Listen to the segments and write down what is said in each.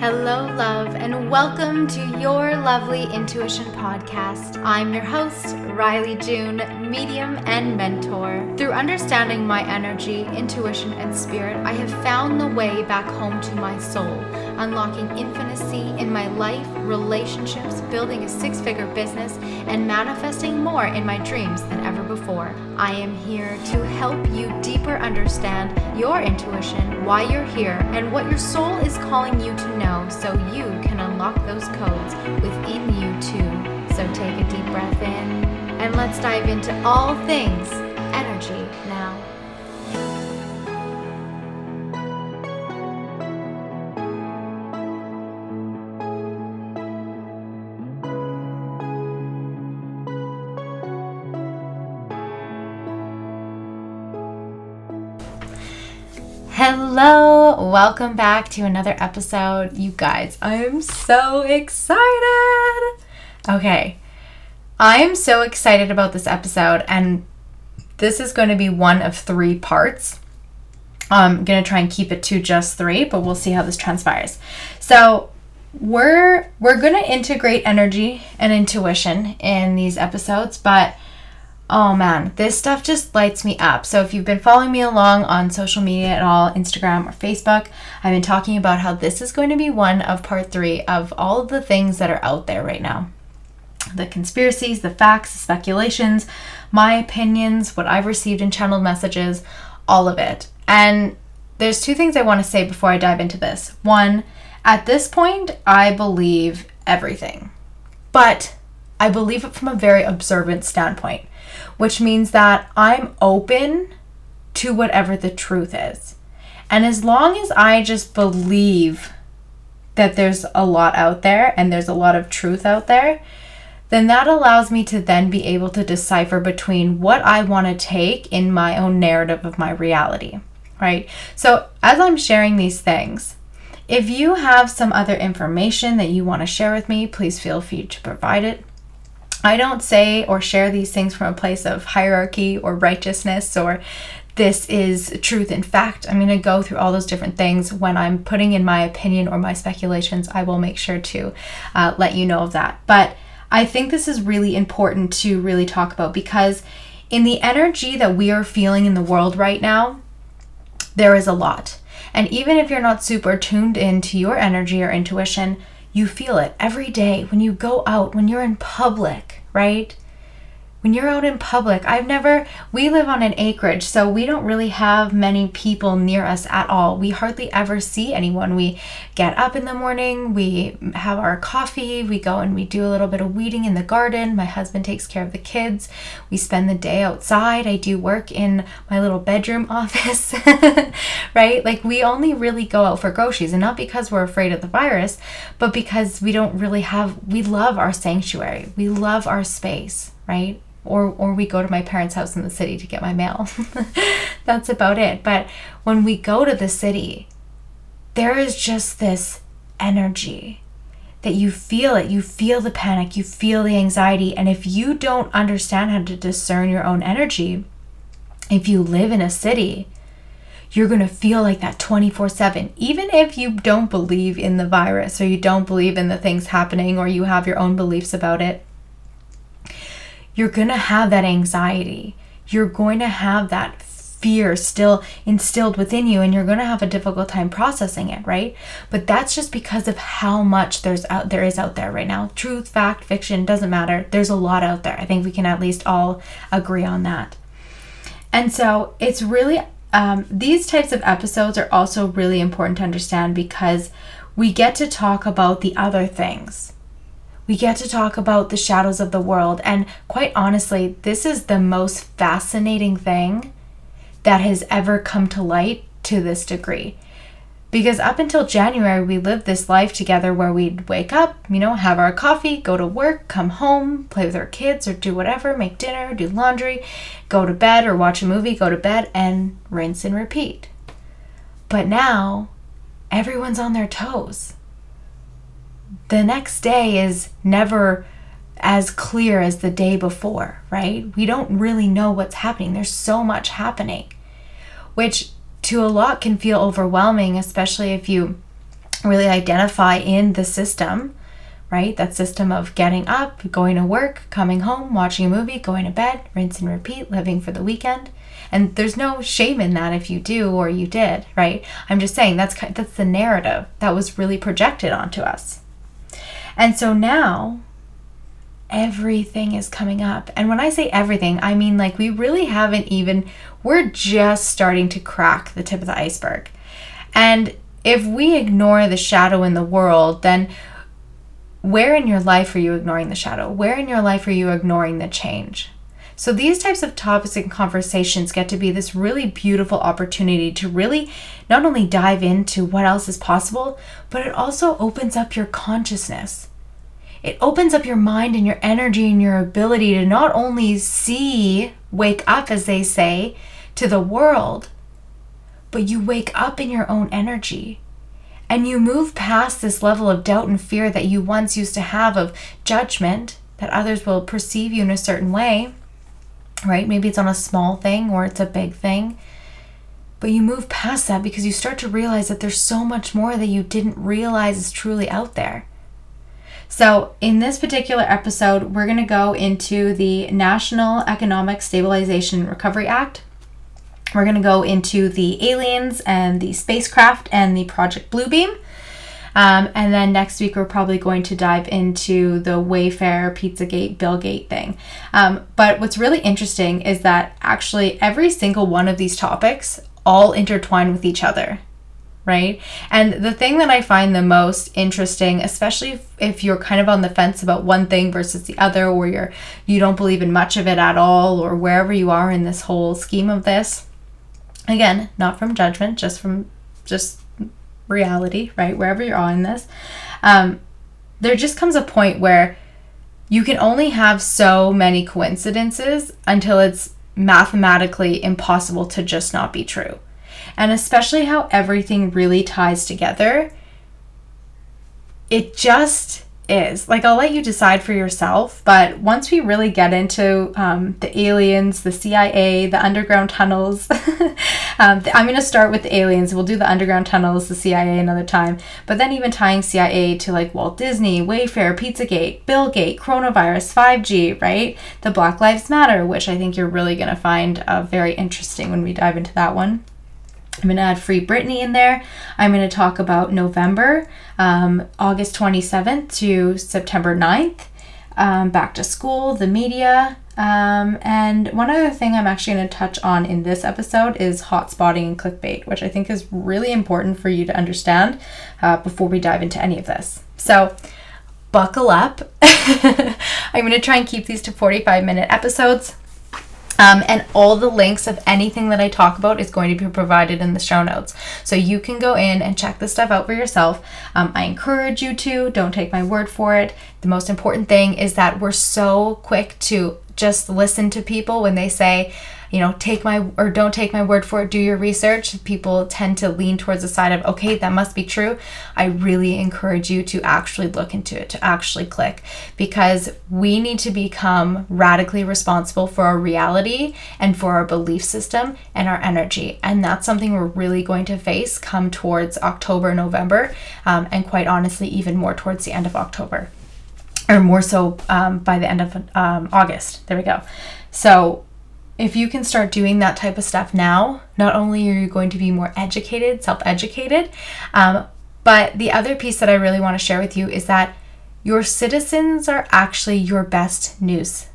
Hello, love, and welcome to your lovely intuition podcast. I'm your host, Riley June, medium and mentor. Through understanding my energy, intuition, and spirit, I have found the way back home to my soul, unlocking infinity in my life, relationships, building a six figure business, and manifesting more in my dreams than ever before. I am here to help you deeper understand your intuition, why you're here, and what your soul is calling you to know so you can unlock those codes within you too. So take a deep breath in and let's dive into all things energy now. Hello, welcome back to another episode. You guys, I am so excited. Okay, I am so excited about this episode, and this is going to be one of three parts. I'm going to try and keep it to just three, but we'll see how this transpires. So, we're we're going to integrate energy and intuition in these episodes, but Oh man, this stuff just lights me up. So if you've been following me along on social media at all, Instagram or Facebook, I've been talking about how this is going to be one of part three of all of the things that are out there right now the conspiracies, the facts, the speculations, my opinions, what I've received in channeled messages, all of it. And there's two things I want to say before I dive into this. One, at this point, I believe everything, but I believe it from a very observant standpoint which means that I'm open to whatever the truth is. And as long as I just believe that there's a lot out there and there's a lot of truth out there, then that allows me to then be able to decipher between what I want to take in my own narrative of my reality, right? So, as I'm sharing these things, if you have some other information that you want to share with me, please feel free to provide it. I don't say or share these things from a place of hierarchy or righteousness or this is truth in fact. I'm going to go through all those different things. When I'm putting in my opinion or my speculations, I will make sure to uh, let you know of that. But I think this is really important to really talk about because in the energy that we are feeling in the world right now, there is a lot. And even if you're not super tuned into your energy or intuition, you feel it every day when you go out, when you're in public, right? When you're out in public, I've never, we live on an acreage, so we don't really have many people near us at all. We hardly ever see anyone. We get up in the morning, we have our coffee, we go and we do a little bit of weeding in the garden. My husband takes care of the kids. We spend the day outside. I do work in my little bedroom office, right? Like we only really go out for groceries, and not because we're afraid of the virus, but because we don't really have, we love our sanctuary, we love our space, right? Or or we go to my parents' house in the city to get my mail. That's about it. But when we go to the city, there is just this energy that you feel it. You feel the panic, you feel the anxiety, and if you don't understand how to discern your own energy, if you live in a city, you're going to feel like that 24 7. Even if you don't believe in the virus or you don't believe in the things happening or you have your own beliefs about it, you're going to have that anxiety. You're going to have that fear still instilled within you and you're going to have a difficult time processing it, right? But that's just because of how much there's out there is out there right now. Truth, fact, fiction doesn't matter. There's a lot out there. I think we can at least all agree on that. And so it's really um, these types of episodes are also really important to understand because we get to talk about the other things we get to talk about the shadows of the world. And quite honestly, this is the most fascinating thing that has ever come to light to this degree. Because up until January, we lived this life together where we'd wake up, you know, have our coffee, go to work, come home, play with our kids, or do whatever, make dinner, do laundry, go to bed, or watch a movie, go to bed, and rinse and repeat. But now, everyone's on their toes the next day is never as clear as the day before, right? We don't really know what's happening. There's so much happening, which to a lot can feel overwhelming, especially if you really identify in the system, right? That system of getting up, going to work, coming home, watching a movie, going to bed, rinse and repeat, living for the weekend. And there's no shame in that if you do or you did, right? I'm just saying that's that's the narrative that was really projected onto us. And so now everything is coming up. And when I say everything, I mean like we really haven't even we're just starting to crack the tip of the iceberg. And if we ignore the shadow in the world, then where in your life are you ignoring the shadow? Where in your life are you ignoring the change? So these types of topics and conversations get to be this really beautiful opportunity to really not only dive into what else is possible, but it also opens up your consciousness. It opens up your mind and your energy and your ability to not only see, wake up, as they say, to the world, but you wake up in your own energy and you move past this level of doubt and fear that you once used to have of judgment that others will perceive you in a certain way, right? Maybe it's on a small thing or it's a big thing. But you move past that because you start to realize that there's so much more that you didn't realize is truly out there. So, in this particular episode, we're going to go into the National Economic Stabilization Recovery Act, we're going to go into the aliens and the spacecraft and the Project Bluebeam. Um, and then next week, we're probably going to dive into the Wayfair, Pizzagate, Billgate thing. Um, but what's really interesting is that actually every single one of these topics all intertwine with each other right? And the thing that I find the most interesting, especially if, if, you're kind of on the fence about one thing versus the other, or you're you don't believe in much of it at all, or wherever you are in this whole scheme of this, again not from judgment just from just reality right wherever you're on this um, there just comes a point where you can only have so many coincidences until it's mathematically impossible to just not be true and especially how everything really ties together it just is. Like, I'll let you decide for yourself, but once we really get into um, the aliens, the CIA, the underground tunnels, um, I'm going to start with the aliens. We'll do the underground tunnels, the CIA another time, but then even tying CIA to like Walt Disney, Wayfair, Pizzagate, Bill Billgate, coronavirus, 5G, right? The Black Lives Matter, which I think you're really going to find uh, very interesting when we dive into that one. I'm going to add Free Britney in there. I'm going to talk about November, um, August 27th to September 9th, um, back to school, the media. Um, and one other thing I'm actually going to touch on in this episode is hot spotting and clickbait, which I think is really important for you to understand uh, before we dive into any of this. So, buckle up. I'm going to try and keep these to 45 minute episodes. Um, and all the links of anything that I talk about is going to be provided in the show notes. So you can go in and check this stuff out for yourself. Um, I encourage you to, don't take my word for it. The most important thing is that we're so quick to just listen to people when they say, you know, take my or don't take my word for it, do your research. People tend to lean towards the side of, okay, that must be true. I really encourage you to actually look into it, to actually click, because we need to become radically responsible for our reality and for our belief system and our energy. And that's something we're really going to face come towards October, November, um, and quite honestly, even more towards the end of October or more so um, by the end of um, August. There we go. So if you can start doing that type of stuff now, not only are you going to be more educated, self educated, um, but the other piece that I really want to share with you is that your citizens are actually your best news.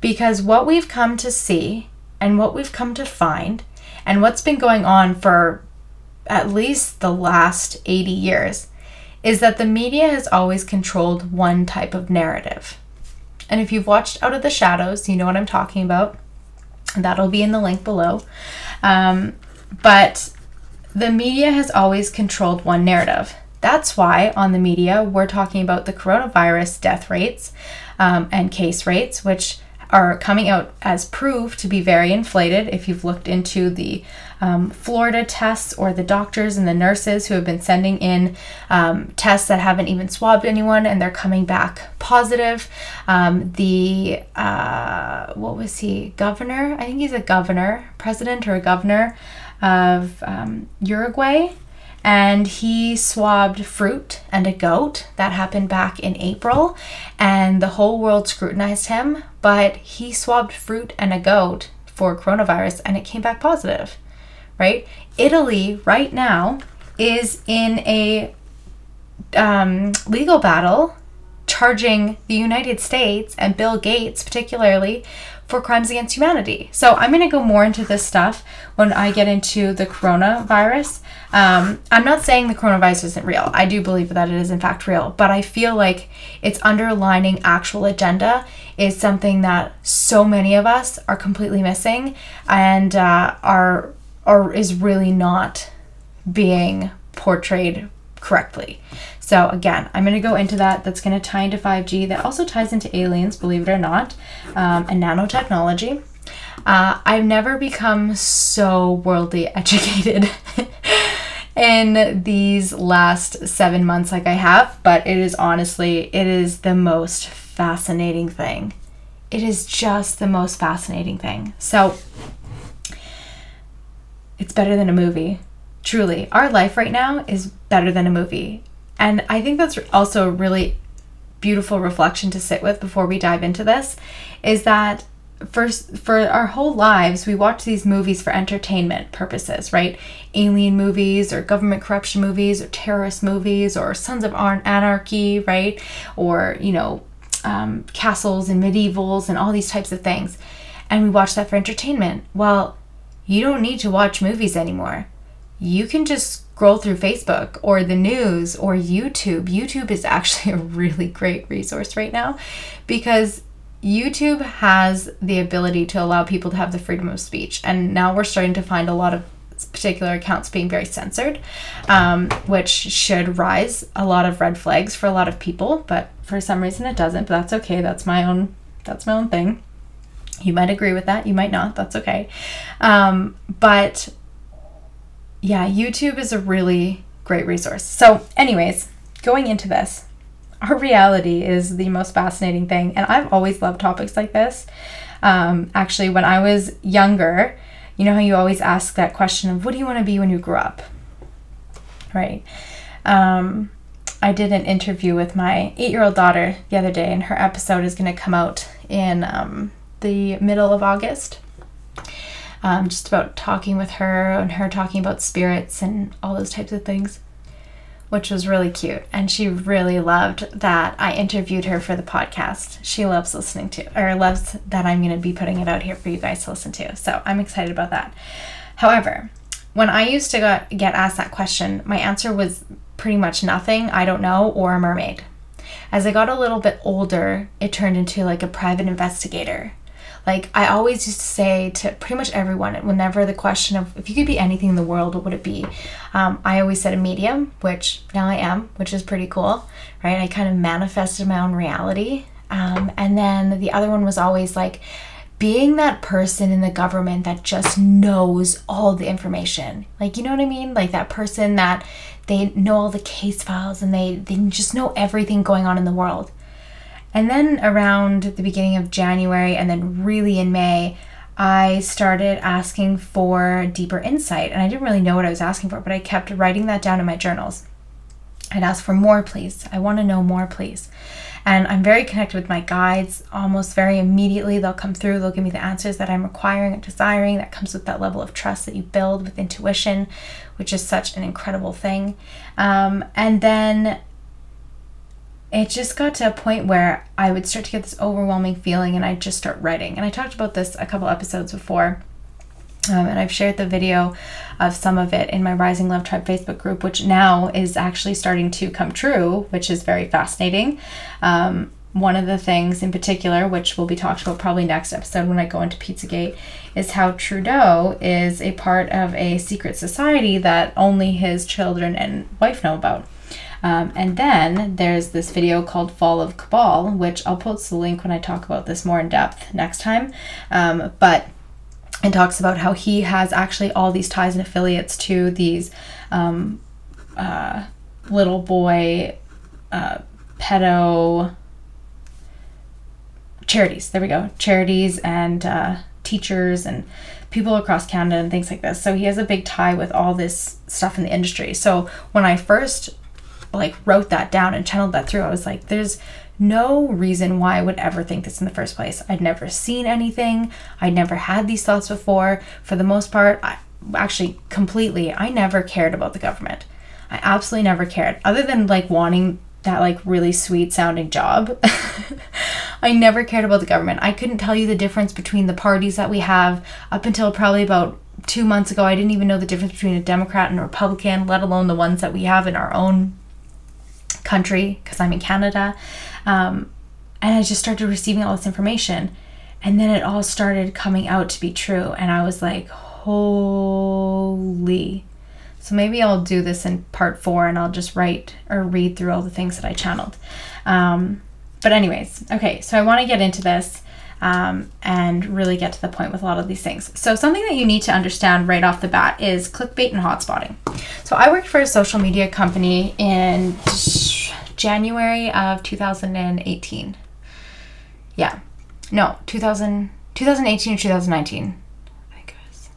Because what we've come to see and what we've come to find and what's been going on for at least the last 80 years is that the media has always controlled one type of narrative. And if you've watched Out of the Shadows, you know what I'm talking about. That'll be in the link below. Um, but the media has always controlled one narrative. That's why on the media, we're talking about the coronavirus death rates um, and case rates, which are coming out as proof to be very inflated. If you've looked into the um, Florida tests or the doctors and the nurses who have been sending in um, tests that haven't even swabbed anyone and they're coming back positive. Um, the, uh, what was he, governor? I think he's a governor, president or a governor of um, Uruguay and he swabbed fruit and a goat. That happened back in April, and the whole world scrutinized him. But he swabbed fruit and a goat for coronavirus, and it came back positive, right? Italy, right now, is in a um, legal battle charging the United States and Bill Gates, particularly, for crimes against humanity. So I'm going to go more into this stuff when I get into the coronavirus. Um, I'm not saying the coronavirus isn't real. I do believe that it is in fact real, but I feel like its underlining actual agenda is something that so many of us are completely missing and uh, are or is really not being portrayed correctly. So again, I'm going to go into that. That's going to tie into 5G. That also ties into aliens, believe it or not, um, and nanotechnology. Uh, I've never become so worldly educated in these last seven months like I have, but it is honestly, it is the most fascinating thing. It is just the most fascinating thing. So it's better than a movie. Truly, our life right now is better than a movie. And I think that's also a really beautiful reflection to sit with before we dive into this is that first for our whole lives we watch these movies for entertainment purposes right alien movies or government corruption movies or terrorist movies or sons of anarchy right or you know um, castles and medievals and all these types of things and we watch that for entertainment well you don't need to watch movies anymore you can just scroll through Facebook or the news or YouTube. YouTube is actually a really great resource right now because YouTube has the ability to allow people to have the freedom of speech. And now we're starting to find a lot of particular accounts being very censored, um, which should rise a lot of red flags for a lot of people. But for some reason it doesn't. But that's okay. That's my own. That's my own thing. You might agree with that. You might not. That's okay. Um, but yeah, YouTube is a really great resource. So, anyways, going into this, our reality is the most fascinating thing. And I've always loved topics like this. Um, actually, when I was younger, you know how you always ask that question of what do you want to be when you grow up? Right. Um, I did an interview with my eight year old daughter the other day, and her episode is going to come out in um, the middle of August um, just about talking with her and her talking about spirits and all those types of things, which was really cute. And she really loved that I interviewed her for the podcast. She loves listening to, or loves that I'm going to be putting it out here for you guys to listen to. So I'm excited about that. However, when I used to got, get asked that question, my answer was pretty much nothing, I don't know, or a mermaid. As I got a little bit older, it turned into like a private investigator like I always used to say to pretty much everyone, whenever the question of if you could be anything in the world, what would it be? Um, I always said a medium, which now I am, which is pretty cool, right? I kind of manifested my own reality. Um, and then the other one was always like being that person in the government that just knows all the information. Like, you know what I mean? Like that person that they know all the case files and they, they just know everything going on in the world. And then around the beginning of January and then really in May, I started asking for deeper insight. And I didn't really know what I was asking for, but I kept writing that down in my journals. I'd ask for more, please. I want to know more, please. And I'm very connected with my guides almost very immediately. They'll come through, they'll give me the answers that I'm requiring and desiring. That comes with that level of trust that you build with intuition, which is such an incredible thing. Um, and then it just got to a point where I would start to get this overwhelming feeling and I'd just start writing. And I talked about this a couple episodes before. Um, and I've shared the video of some of it in my Rising Love Tribe Facebook group, which now is actually starting to come true, which is very fascinating. Um, one of the things in particular, which will be talked about probably next episode when I go into Pizzagate, is how Trudeau is a part of a secret society that only his children and wife know about. Um, and then there's this video called Fall of Cabal, which I'll post the link when I talk about this more in depth next time. Um, but it talks about how he has actually all these ties and affiliates to these um, uh, little boy uh, pedo charities. There we go, charities and uh, teachers and people across Canada and things like this. So he has a big tie with all this stuff in the industry. So when I first like wrote that down and channeled that through, I was like, there's no reason why I would ever think this in the first place. I'd never seen anything. I'd never had these thoughts before. For the most part, I, actually completely, I never cared about the government. I absolutely never cared, other than like wanting that like really sweet sounding job. I never cared about the government. I couldn't tell you the difference between the parties that we have up until probably about two months ago. I didn't even know the difference between a Democrat and a Republican, let alone the ones that we have in our own country because I'm in Canada. Um, and I just started receiving all this information. And then it all started coming out to be true. And I was like, holy. So maybe I'll do this in part four and I'll just write or read through all the things that I channeled. Um, but, anyways, okay, so I want to get into this. Um, and really get to the point with a lot of these things. So, something that you need to understand right off the bat is clickbait and hotspotting. So, I worked for a social media company in January of 2018. Yeah. No, 2000, 2018 or 2019. I think it was.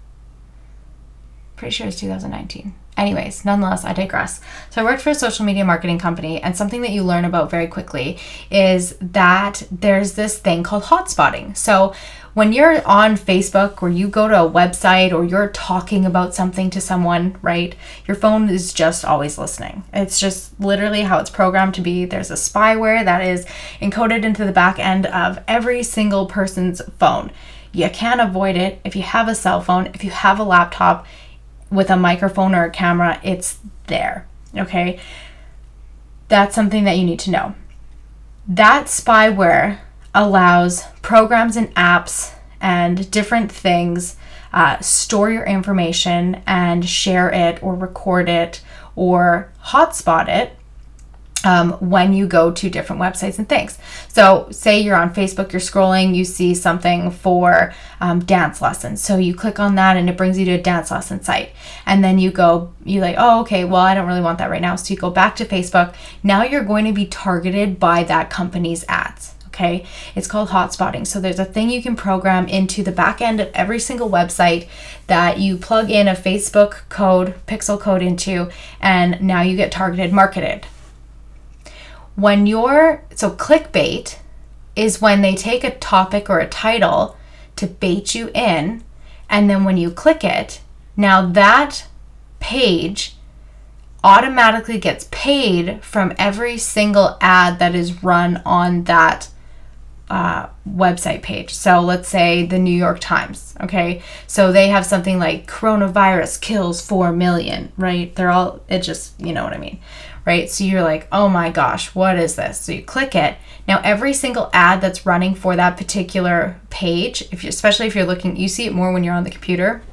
Pretty sure it's 2019. Anyways, nonetheless, I digress. So I worked for a social media marketing company, and something that you learn about very quickly is that there's this thing called hotspotting. So when you're on Facebook or you go to a website or you're talking about something to someone, right? Your phone is just always listening. It's just literally how it's programmed to be. There's a spyware that is encoded into the back end of every single person's phone. You can't avoid it if you have a cell phone, if you have a laptop with a microphone or a camera, it's there. Okay? That's something that you need to know. That spyware allows programs and apps and different things uh, store your information and share it or record it or hotspot it um, when you go to different websites and things. So, say you're on Facebook, you're scrolling, you see something for um, dance lessons. So, you click on that and it brings you to a dance lesson site. And then you go, you like, oh, okay, well, I don't really want that right now. So, you go back to Facebook. Now you're going to be targeted by that company's ads. Okay, it's called hotspotting. So there's a thing you can program into the back end of every single website that you plug in a Facebook code, pixel code into, and now you get targeted marketed when you're so clickbait is when they take a topic or a title to bait you in and then when you click it now that page automatically gets paid from every single ad that is run on that uh, website page. So let's say the New York Times, okay? So they have something like coronavirus kills 4 million, right? They're all, it just, you know what I mean, right? So you're like, oh my gosh, what is this? So you click it. Now, every single ad that's running for that particular page, if you, especially if you're looking, you see it more when you're on the computer.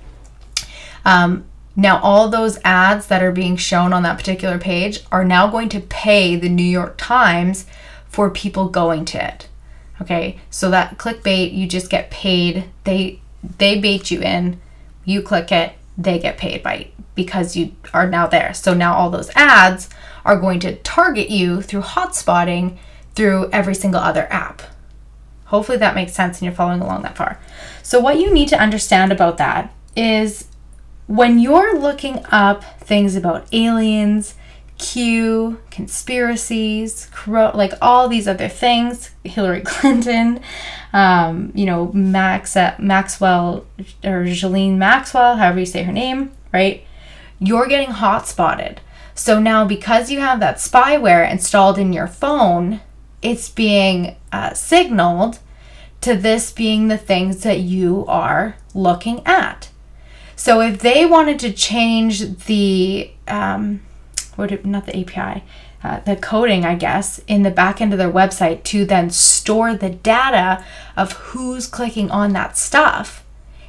Um, now, all those ads that are being shown on that particular page are now going to pay the New York Times for people going to it. Okay, so that clickbait, you just get paid. They they bait you in, you click it, they get paid by because you are now there. So now all those ads are going to target you through hotspotting through every single other app. Hopefully that makes sense and you're following along that far. So what you need to understand about that is when you're looking up things about aliens, Q, conspiracies, like all these other things, Hillary Clinton, um, you know, Max uh, Maxwell or Ghislaine Maxwell, however you say her name, right? You're getting hot spotted. So now, because you have that spyware installed in your phone, it's being uh, signaled to this being the things that you are looking at. So if they wanted to change the um, not the API, uh, the coding, I guess, in the back end of their website to then store the data of who's clicking on that stuff,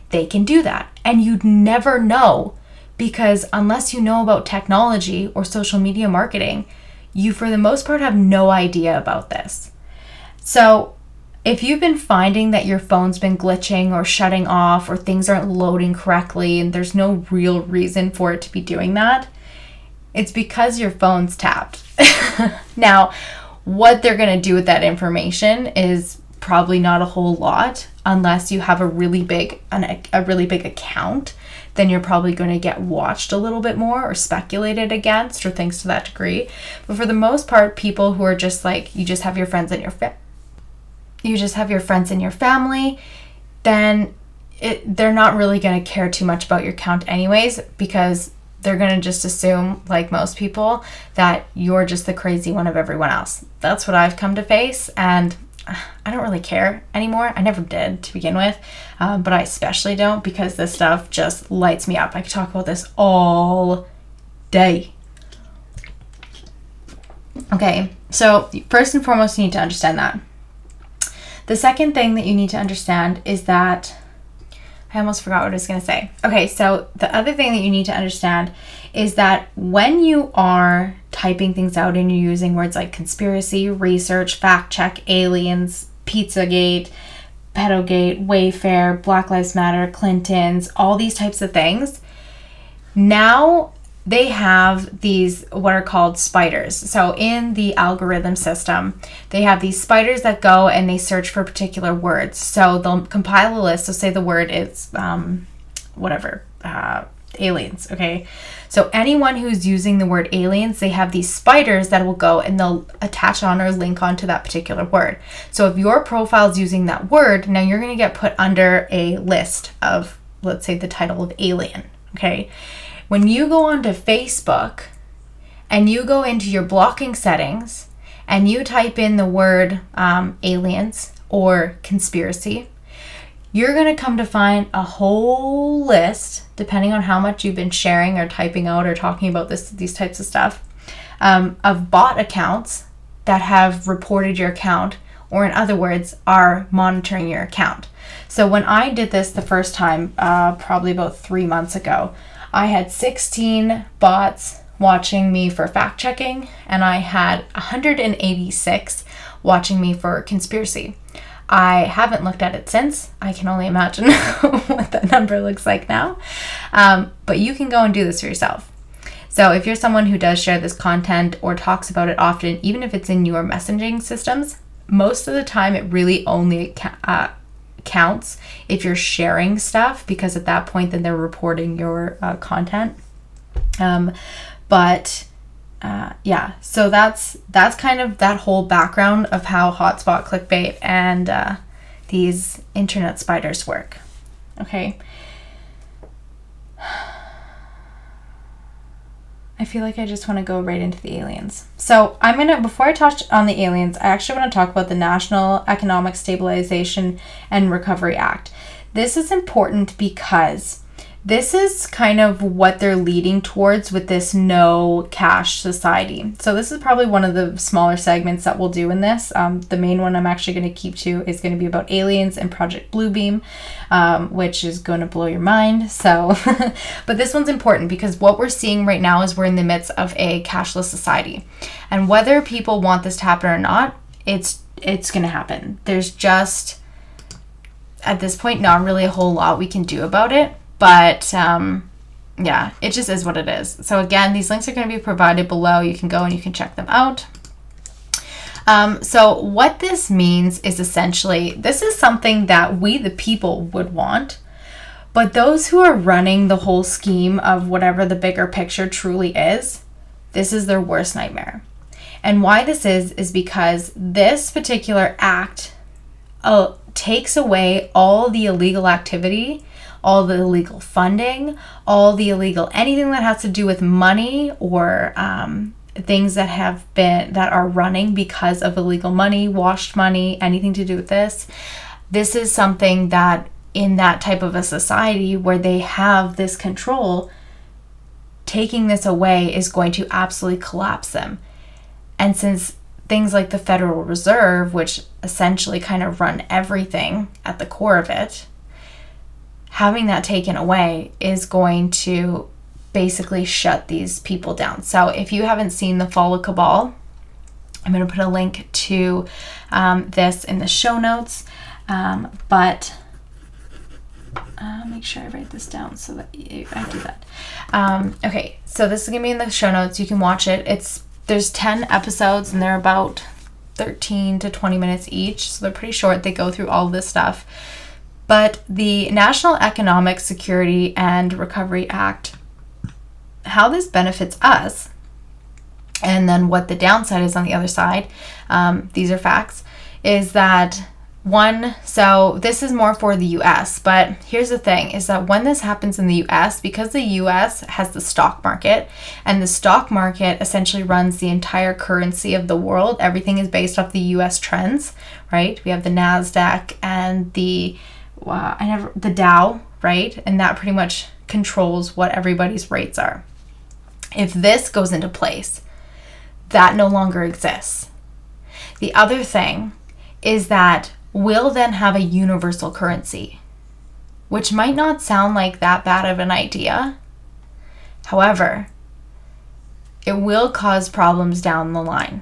they can do that. And you'd never know because unless you know about technology or social media marketing, you for the most part have no idea about this. So, if you've been finding that your phone's been glitching or shutting off or things aren't loading correctly and there's no real reason for it to be doing that, it's because your phone's tapped. now, what they're going to do with that information is probably not a whole lot unless you have a really big an, a really big account then you're probably going to get watched a little bit more or speculated against or things to that degree but for the most part people who are just like you just have your friends and your fa- you just have your friends and your family then it, they're not really going to care too much about your count anyways because they're going to just assume like most people that you're just the crazy one of everyone else that's what i've come to face and I don't really care anymore. I never did to begin with, um, but I especially don't because this stuff just lights me up. I could talk about this all day. Okay, so first and foremost, you need to understand that. The second thing that you need to understand is that I almost forgot what I was going to say. Okay, so the other thing that you need to understand is that when you are typing things out and you're using words like conspiracy, research, fact check, aliens, Pizzagate, Pedogate, Wayfair, Black Lives Matter, Clintons, all these types of things, now they have these what are called spiders. So in the algorithm system, they have these spiders that go and they search for particular words. So they'll compile a list. So say the word is um, whatever uh, aliens. Okay, so anyone who's using the word aliens, they have these spiders that will go and they'll attach on or link onto that particular word. So if your profile is using that word, now you're going to get put under a list of, let's say, the title of alien. Okay. When you go onto Facebook and you go into your blocking settings and you type in the word um, aliens or conspiracy, you're going to come to find a whole list, depending on how much you've been sharing or typing out or talking about this these types of stuff, um, of bot accounts that have reported your account, or in other words, are monitoring your account. So when I did this the first time, uh, probably about three months ago, I had 16 bots watching me for fact checking, and I had 186 watching me for conspiracy. I haven't looked at it since. I can only imagine what that number looks like now. Um, but you can go and do this for yourself. So if you're someone who does share this content or talks about it often, even if it's in your messaging systems, most of the time it really only uh, counts if you're sharing stuff because at that point then they're reporting your uh, content. Um, but uh, yeah, so that's that's kind of that whole background of how hotspot clickbait and uh, these internet spiders work. Okay. I feel like I just want to go right into the aliens. So I'm gonna before I touch on the aliens, I actually want to talk about the National Economic Stabilization and Recovery Act. This is important because this is kind of what they're leading towards with this no cash society. So, this is probably one of the smaller segments that we'll do in this. Um, the main one I'm actually going to keep to is going to be about aliens and Project Bluebeam, um, which is going to blow your mind. So, but this one's important because what we're seeing right now is we're in the midst of a cashless society. And whether people want this to happen or not, it's it's going to happen. There's just at this point not really a whole lot we can do about it but um, yeah, it just is what it is. So again, these links are going to be provided below. You can go and you can check them out. Um, so what this means is essentially this is something that we the people would want, but those who are running the whole scheme of whatever the bigger picture truly is, this is their worst nightmare. And why this is is because this particular act uh, takes away all the illegal activity all the illegal funding, all the illegal anything that has to do with money or um, things that have been that are running because of illegal money, washed money, anything to do with this. This is something that in that type of a society where they have this control, taking this away is going to absolutely collapse them. And since things like the Federal Reserve, which essentially kind of run everything at the core of it, having that taken away is going to basically shut these people down. So if you haven't seen the Fall of Cabal, I'm going to put a link to um, this in the show notes. Um, but uh, make sure I write this down so that I do that. Um, okay, so this is gonna be in the show notes. You can watch it. It's there's ten episodes and they're about 13 to 20 minutes each, so they're pretty short. They go through all this stuff. But the National Economic Security and Recovery Act, how this benefits us, and then what the downside is on the other side, um, these are facts, is that one so this is more for the US but here's the thing is that when this happens in the US because the US has the stock market and the stock market essentially runs the entire currency of the world everything is based off the US trends right? We have the Nasdaq and the I never the Dow right and that pretty much controls what everybody's rates are if this goes into place that no longer exists the other thing is that we'll then have a universal currency, which might not sound like that bad of an idea. However, it will cause problems down the line.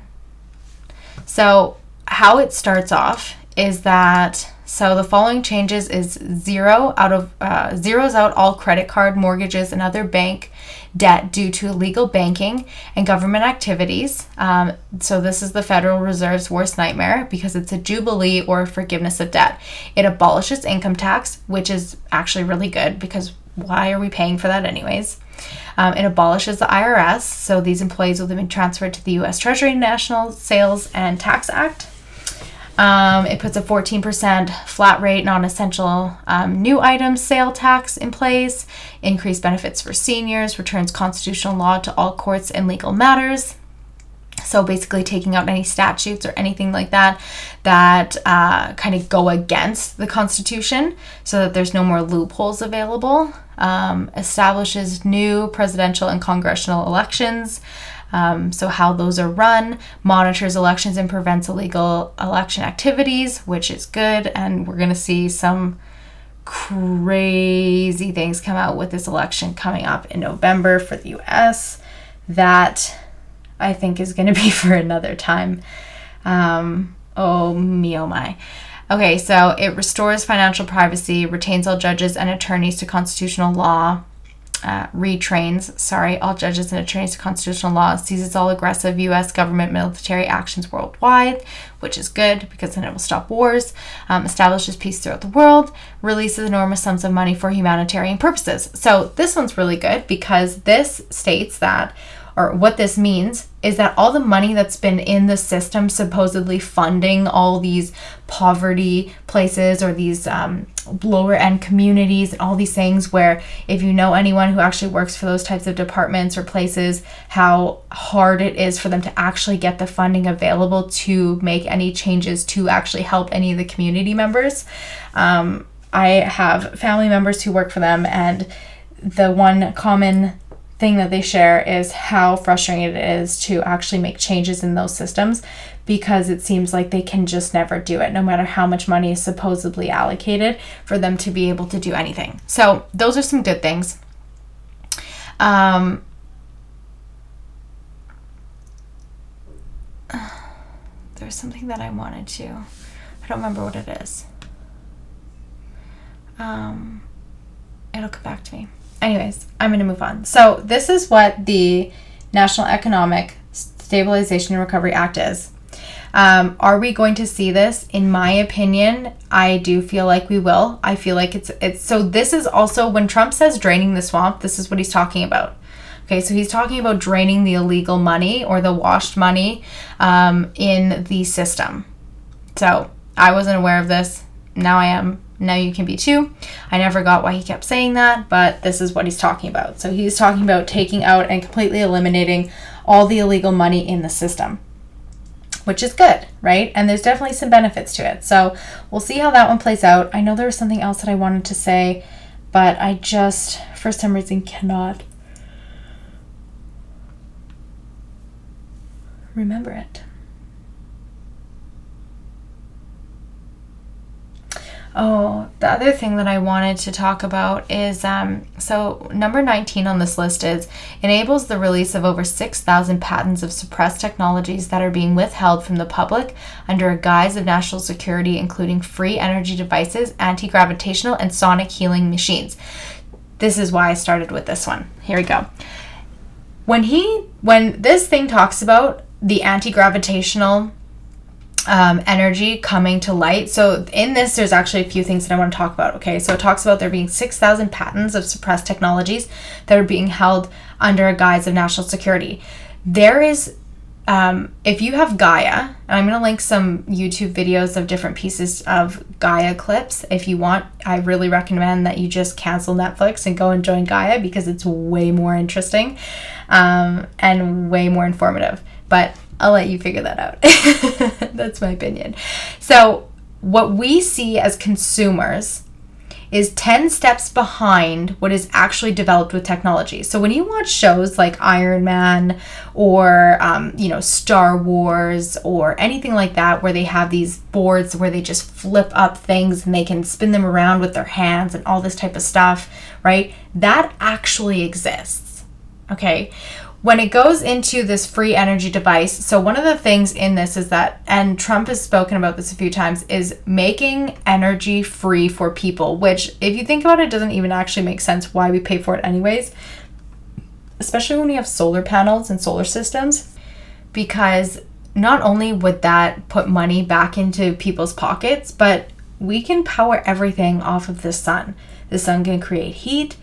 So, how it starts off is that so the following changes is zero out of uh, zeros out all credit card mortgages and other bank debt due to illegal banking and government activities. Um, so, this is the Federal Reserve's worst nightmare because it's a jubilee or forgiveness of debt. It abolishes income tax, which is actually really good because why are we paying for that, anyways? Um, it abolishes the IRS, so these employees will then be transferred to the U.S. Treasury National Sales and Tax Act. Um, it puts a 14% flat rate non essential um, new items sale tax in place, increased benefits for seniors, returns constitutional law to all courts and legal matters. So basically, taking out any statutes or anything like that that uh, kind of go against the Constitution so that there's no more loopholes available. Um, establishes new presidential and congressional elections. Um, so, how those are run, monitors elections and prevents illegal election activities, which is good. And we're going to see some crazy things come out with this election coming up in November for the US. That I think is going to be for another time. Um, oh, me, oh, my. Okay, so it restores financial privacy, retains all judges and attorneys to constitutional law, uh, retrains, sorry, all judges and attorneys to constitutional law, seizes all aggressive U.S. government military actions worldwide, which is good because then it will stop wars, um, establishes peace throughout the world, releases enormous sums of money for humanitarian purposes. So this one's really good because this states that or what this means is that all the money that's been in the system supposedly funding all these poverty places or these um, lower end communities and all these things where if you know anyone who actually works for those types of departments or places how hard it is for them to actually get the funding available to make any changes to actually help any of the community members. Um, i have family members who work for them and the one common thing that they share is how frustrating it is to actually make changes in those systems because it seems like they can just never do it no matter how much money is supposedly allocated for them to be able to do anything. So those are some good things. Um, there's something that i wanted to i don't remember what it is. Um, it'll come back to me anyways, I'm going to move on. So, this is what the National Economic Stabilization and Recovery Act is. Um, are we going to see this? In my opinion, I do feel like we will. I feel like it's it's so. This is also when Trump says draining the swamp. This is what he's talking about. Okay, so he's talking about draining the illegal money or the washed money um, in the system. So I wasn't aware of this. Now I am now you can be too. I never got why he kept saying that, but this is what he's talking about. So he's talking about taking out and completely eliminating all the illegal money in the system, which is good, right? And there's definitely some benefits to it. So we'll see how that one plays out. I know there was something else that I wanted to say, but I just, for some reason, cannot remember it. Oh, the other thing that I wanted to talk about is um, so number 19 on this list is enables the release of over 6,000 patents of suppressed technologies that are being withheld from the public under a guise of national security, including free energy devices, anti gravitational, and sonic healing machines. This is why I started with this one. Here we go. When he, when this thing talks about the anti gravitational um, energy coming to light. So, in this, there's actually a few things that I want to talk about. Okay, so it talks about there being 6,000 patents of suppressed technologies that are being held under a guise of national security. There is um, if you have Gaia, and I'm going to link some YouTube videos of different pieces of Gaia clips. If you want, I really recommend that you just cancel Netflix and go and join Gaia because it's way more interesting um, and way more informative. But I'll let you figure that out. That's my opinion. So, what we see as consumers is 10 steps behind what is actually developed with technology. So when you watch shows like Iron Man or, um, you know, Star Wars or anything like that, where they have these boards where they just flip up things and they can spin them around with their hands and all this type of stuff, right? That actually exists. Okay when it goes into this free energy device, so one of the things in this is that, and Trump has spoken about this a few times, is making energy free for people, which, if you think about it, doesn't even actually make sense why we pay for it anyways, especially when we have solar panels and solar systems, because not only would that put money back into people's pockets, but we can power everything off of the sun. The sun can create heat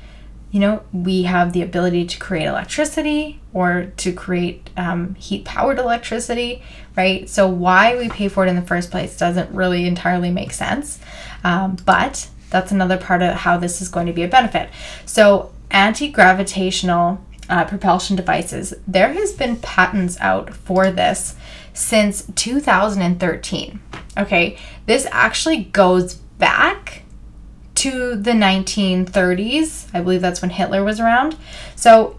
you know, we have the ability to create electricity or to create um, heat powered electricity, right? So, why we pay for it in the first place doesn't really entirely make sense. Um, but that's another part of how this is going to be a benefit. So, anti gravitational uh, propulsion devices, there has been patents out for this since 2013. Okay, this actually goes back to the 1930s. I believe that's when Hitler was around. So,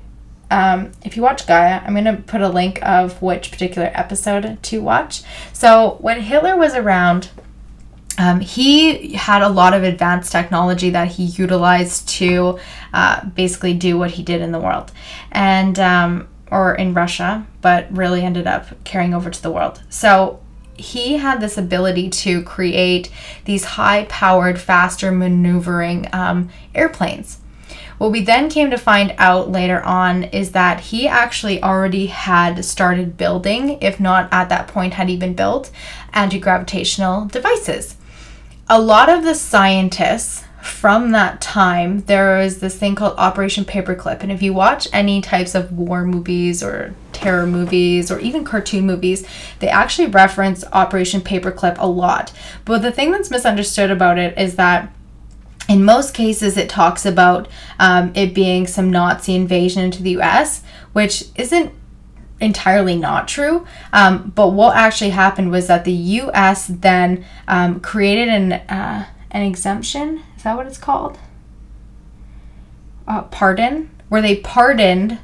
um, if you watch Gaia, I'm going to put a link of which particular episode to watch. So, when Hitler was around, um, he had a lot of advanced technology that he utilized to uh, basically do what he did in the world. And um, or in Russia, but really ended up carrying over to the world. So he had this ability to create these high powered, faster maneuvering um, airplanes. What we then came to find out later on is that he actually already had started building, if not at that point had even built, anti gravitational devices. A lot of the scientists from that time, there was this thing called Operation Paperclip. And if you watch any types of war movies or terror movies or even cartoon movies, they actually reference Operation Paperclip a lot. But the thing that's misunderstood about it is that in most cases, it talks about um, it being some Nazi invasion into the US, which isn't entirely not true. Um, but what actually happened was that the US then um, created an, uh, an exemption is that what it's called? Uh, pardon, where they pardoned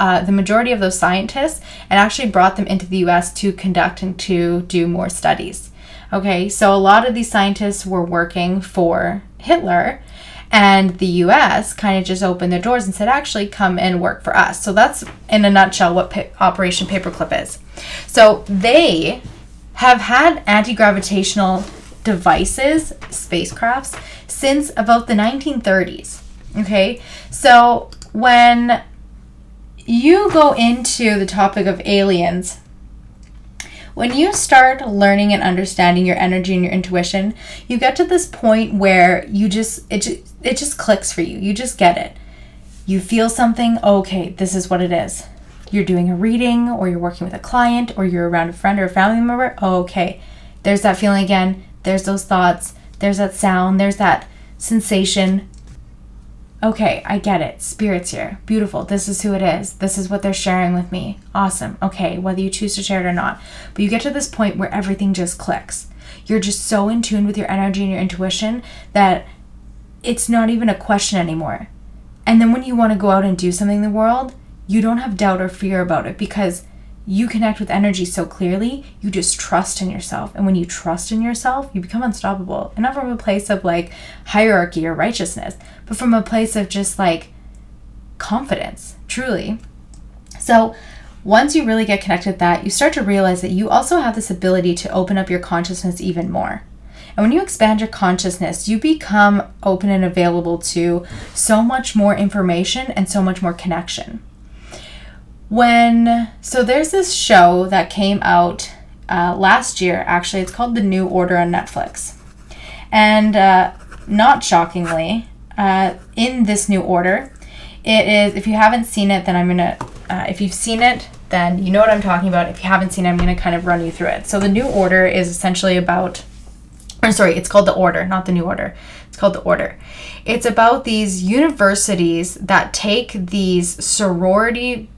uh, the majority of those scientists and actually brought them into the US to conduct and to do more studies. Okay, so a lot of these scientists were working for Hitler, and the US kind of just opened their doors and said, actually, come and work for us. So that's in a nutshell what pa- Operation Paperclip is. So they have had anti gravitational devices, spacecrafts, since about the 1930s. Okay, so when you go into the topic of aliens, when you start learning and understanding your energy and your intuition, you get to this point where you just it just, it just clicks for you. You just get it. You feel something, okay, this is what it is. You're doing a reading or you're working with a client or you're around a friend or a family member, okay. There's that feeling again there's those thoughts, there's that sound, there's that sensation. Okay, I get it. Spirit's here. Beautiful. This is who it is. This is what they're sharing with me. Awesome. Okay, whether you choose to share it or not. But you get to this point where everything just clicks. You're just so in tune with your energy and your intuition that it's not even a question anymore. And then when you want to go out and do something in the world, you don't have doubt or fear about it because you connect with energy so clearly, you just trust in yourself. And when you trust in yourself, you become unstoppable. And not from a place of like hierarchy or righteousness, but from a place of just like confidence, truly. So, once you really get connected with that, you start to realize that you also have this ability to open up your consciousness even more. And when you expand your consciousness, you become open and available to so much more information and so much more connection when so there's this show that came out uh, last year, actually. It's called The New Order on Netflix. And uh, not shockingly, uh, in this new order, it is, if you haven't seen it, then I'm to, uh, if you've seen it, then you know what I'm talking about. If you haven't seen it, I'm to kind of run you through it. So the new order is essentially about, or sorry, it's called the order, not the new order. It's called the order. It's about these universities that take these sorority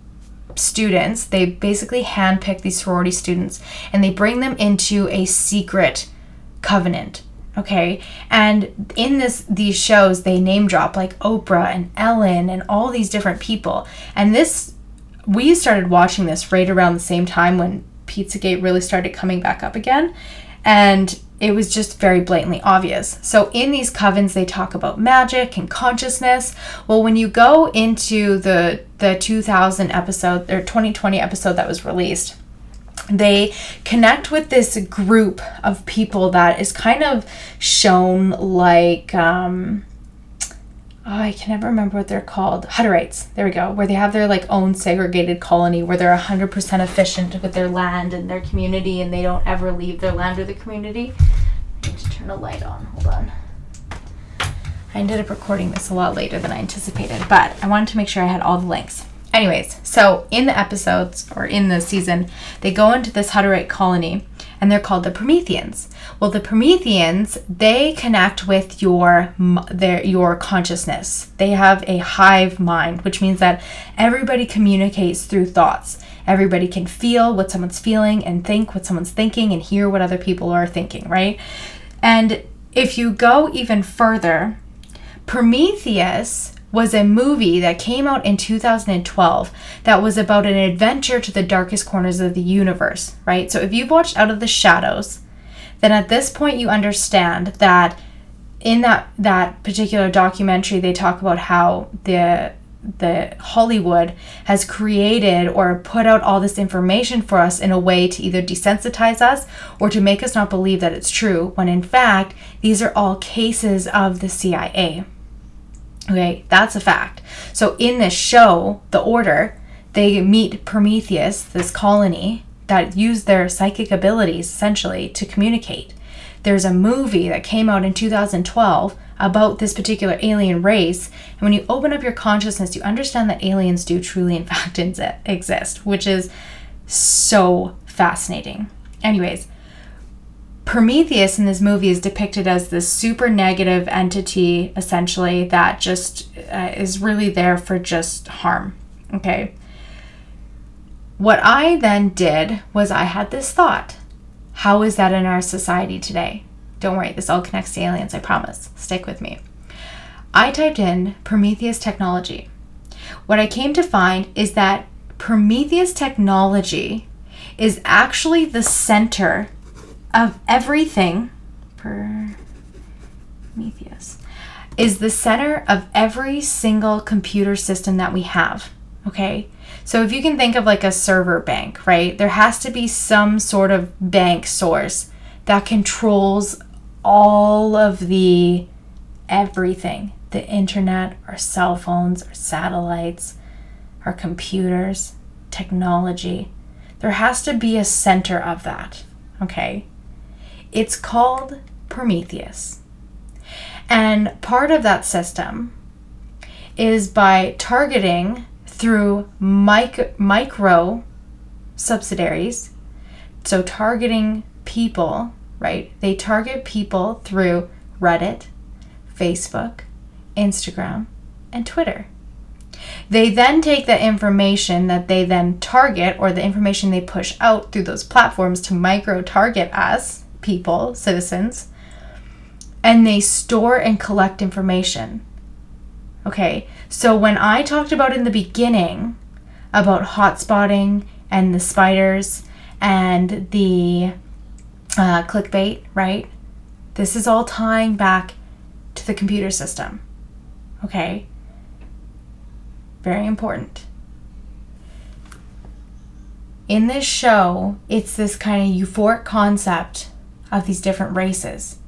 students, they basically handpick these sorority students and they bring them into a secret covenant okay? And in this these shows they name drop like oprah and ellen and all these different people. And this we started watching this right around the same time when pizzagate really started coming back up again. And it was just very blatantly obvious. So in these covens they talk about magic and consciousness. Well, when you go into the the 2000 episode or 2020 episode that was released, they connect with this group of people that is kind of shown like um oh, I can never remember what they're called. Hutterites. There we go. Where they have their like own segregated colony where they're 100% efficient with their land and their community and they don't ever leave their land or the community. I need to turn a light on. Hold on. I ended up recording this a lot later than I anticipated, but I wanted to make sure I had all the links. Anyways, so in the episodes or in the season, they go into this Hutterite colony and they're called the Prometheans. Well, the Prometheans, they connect with your their your consciousness. They have a hive mind, which means that everybody communicates through thoughts. Everybody can feel what someone's feeling and think what someone's thinking and hear what other people are thinking, right? And if you go even further, Prometheus was a movie that came out in 2012 that was about an adventure to the darkest corners of the universe, right? So if you've watched Out of the Shadows, then at this point you understand that in that that particular documentary they talk about how the the Hollywood has created or put out all this information for us in a way to either desensitize us or to make us not believe that it's true when in fact these are all cases of the CIA. Okay, that's a fact. So in this show, The Order, they meet Prometheus, this colony that use their psychic abilities essentially to communicate. There's a movie that came out in 2012 about this particular alien race, and when you open up your consciousness, you understand that aliens do truly, in fact, exist, which is so fascinating. Anyways, Prometheus in this movie is depicted as this super negative entity, essentially, that just uh, is really there for just harm. Okay. What I then did was I had this thought how is that in our society today? Don't worry, this all connects to aliens, I promise. Stick with me. I typed in Prometheus technology. What I came to find is that Prometheus technology is actually the center of everything, Prometheus, is the center of every single computer system that we have. Okay? So if you can think of like a server bank, right? There has to be some sort of bank source that controls all of the everything the internet, our cell phones, our satellites, our computers, technology. There has to be a center of that. Okay? It's called Prometheus. And part of that system is by targeting through mic- micro subsidiaries. So, targeting people, right? They target people through Reddit, Facebook, Instagram, and Twitter. They then take the information that they then target or the information they push out through those platforms to micro target us people, citizens, and they store and collect information. Okay, so when I talked about in the beginning about hotspotting and the spiders and the uh, clickbait, right? This is all tying back to the computer system. Okay? Very important. In this show, it's this kind of euphoric concept of these different races.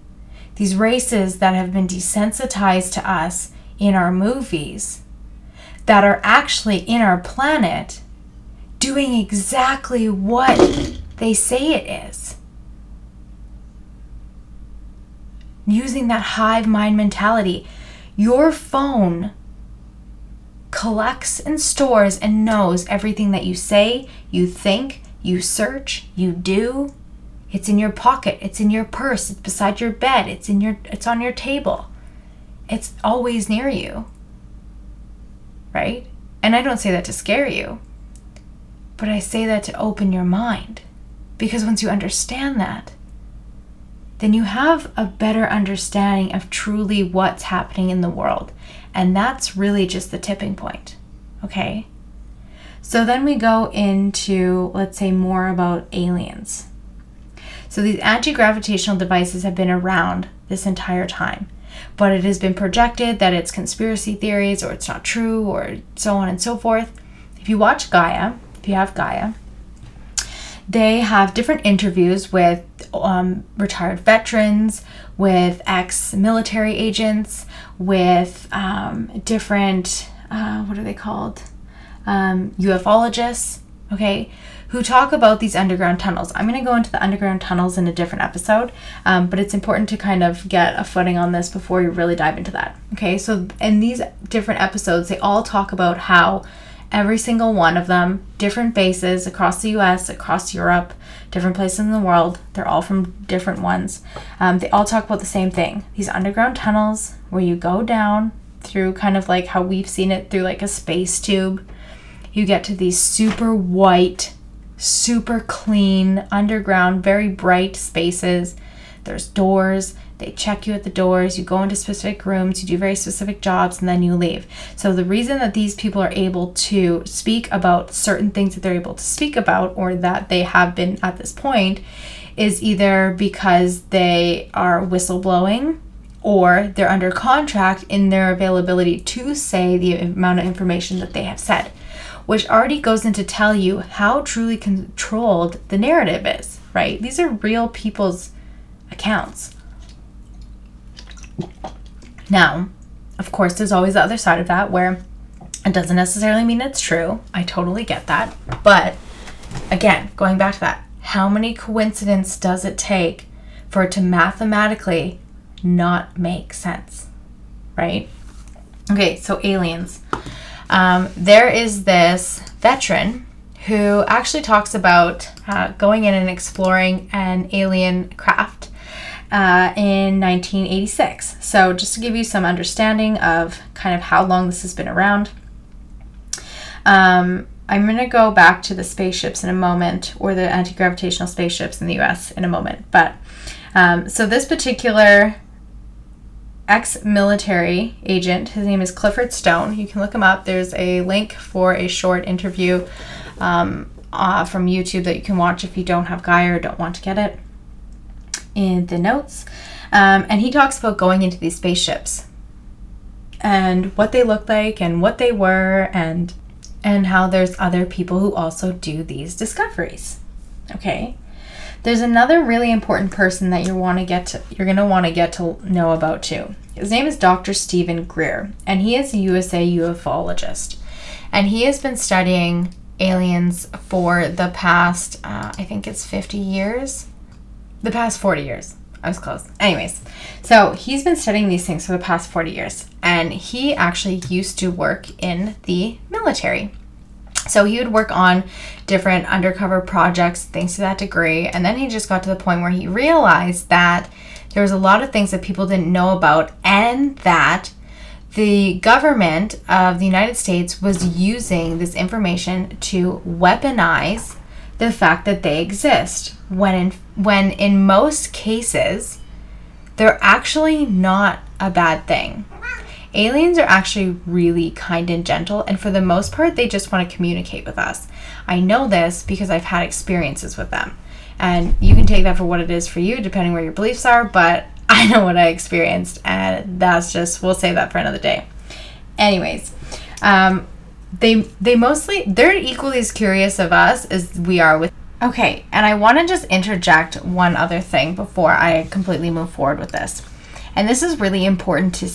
These races that have been desensitized to us in our movies, that are actually in our planet doing exactly what they say it is. Using that hive mind mentality, your phone collects and stores and knows everything that you say, you think, you search, you do. It's in your pocket, it's in your purse, it's beside your bed, it's in your it's on your table. It's always near you. Right? And I don't say that to scare you. But I say that to open your mind. Because once you understand that, then you have a better understanding of truly what's happening in the world. And that's really just the tipping point. Okay? So then we go into, let's say, more about aliens. So these anti gravitational devices have been around this entire time, but it has been projected that it's conspiracy theories or it's not true or so on and so forth. If you watch Gaia, if you have Gaia, they have different interviews with um, retired veterans, with ex military agents, with um, different, uh, what are they called? Um, ufologists, okay, who talk about these underground tunnels. I'm going to go into the underground tunnels in a different episode, um, but it's important to kind of get a footing on this before you really dive into that. Okay, so in these different episodes, they all talk about how every single one of them, different bases across the US, across Europe, different places in the world. They're all from different ones. Um, they all talk about the same thing these underground tunnels where you go down through kind of like how we've seen it through like a space tube. You get to these super white, super clean, underground, very bright spaces. There's doors, they check you at the doors, you go into specific rooms, you do very specific jobs, and then you leave. So, the reason that these people are able to speak about certain things that they're able to speak about, or that they have been at this point, is either because they are whistleblowing or they're under contract in their availability to say the amount of information that they have said, which already goes into tell you how truly controlled the narrative is, right? These are real people's accounts. Now, of course, there's always the other side of that where it doesn't necessarily mean it's true. I totally get that. But again, going back to that, how many coincidences does it take for it to mathematically not make sense? Right? Okay, so aliens. Um, there is this veteran who actually talks about uh, going in and exploring an alien craft uh, in 1986. So, just to give you some understanding of kind of how long this has been around, um, I'm going to go back to the spaceships in a moment, or the anti gravitational spaceships in the US in a moment. But um, so, this particular ex military agent, his name is Clifford Stone. You can look him up. There's a link for a short interview um, uh, from YouTube that you can watch if you don't have Gaia or don't want to get it in the notes. Um, and he talks about going into these spaceships and what they look like and what they were and and how there's other people who also do these discoveries. Okay. There's another really important person that you want to get to you're going to want to get to know about too. His name is Dr. Steven Greer and he is a USA ufologist. And he has been studying aliens for the past uh, I think it's 50 years the past 40 years. I was close. Anyways, so he's been studying these things for the past 40 years, and he actually used to work in the military. So he would work on different undercover projects, things to that degree, and then he just got to the point where he realized that there was a lot of things that people didn't know about, and that the government of the United States was using this information to weaponize the fact that they exist when in, when in most cases they're actually not a bad thing. Aliens are actually really kind and gentle, and for the most part, they just want to communicate with us. I know this because I've had experiences with them. And you can take that for what it is for you, depending where your beliefs are, but I know what I experienced, and that's just, we'll save that for another day. Anyways, um, they they mostly they're equally as curious of us as we are with okay and i want to just interject one other thing before i completely move forward with this and this is really important to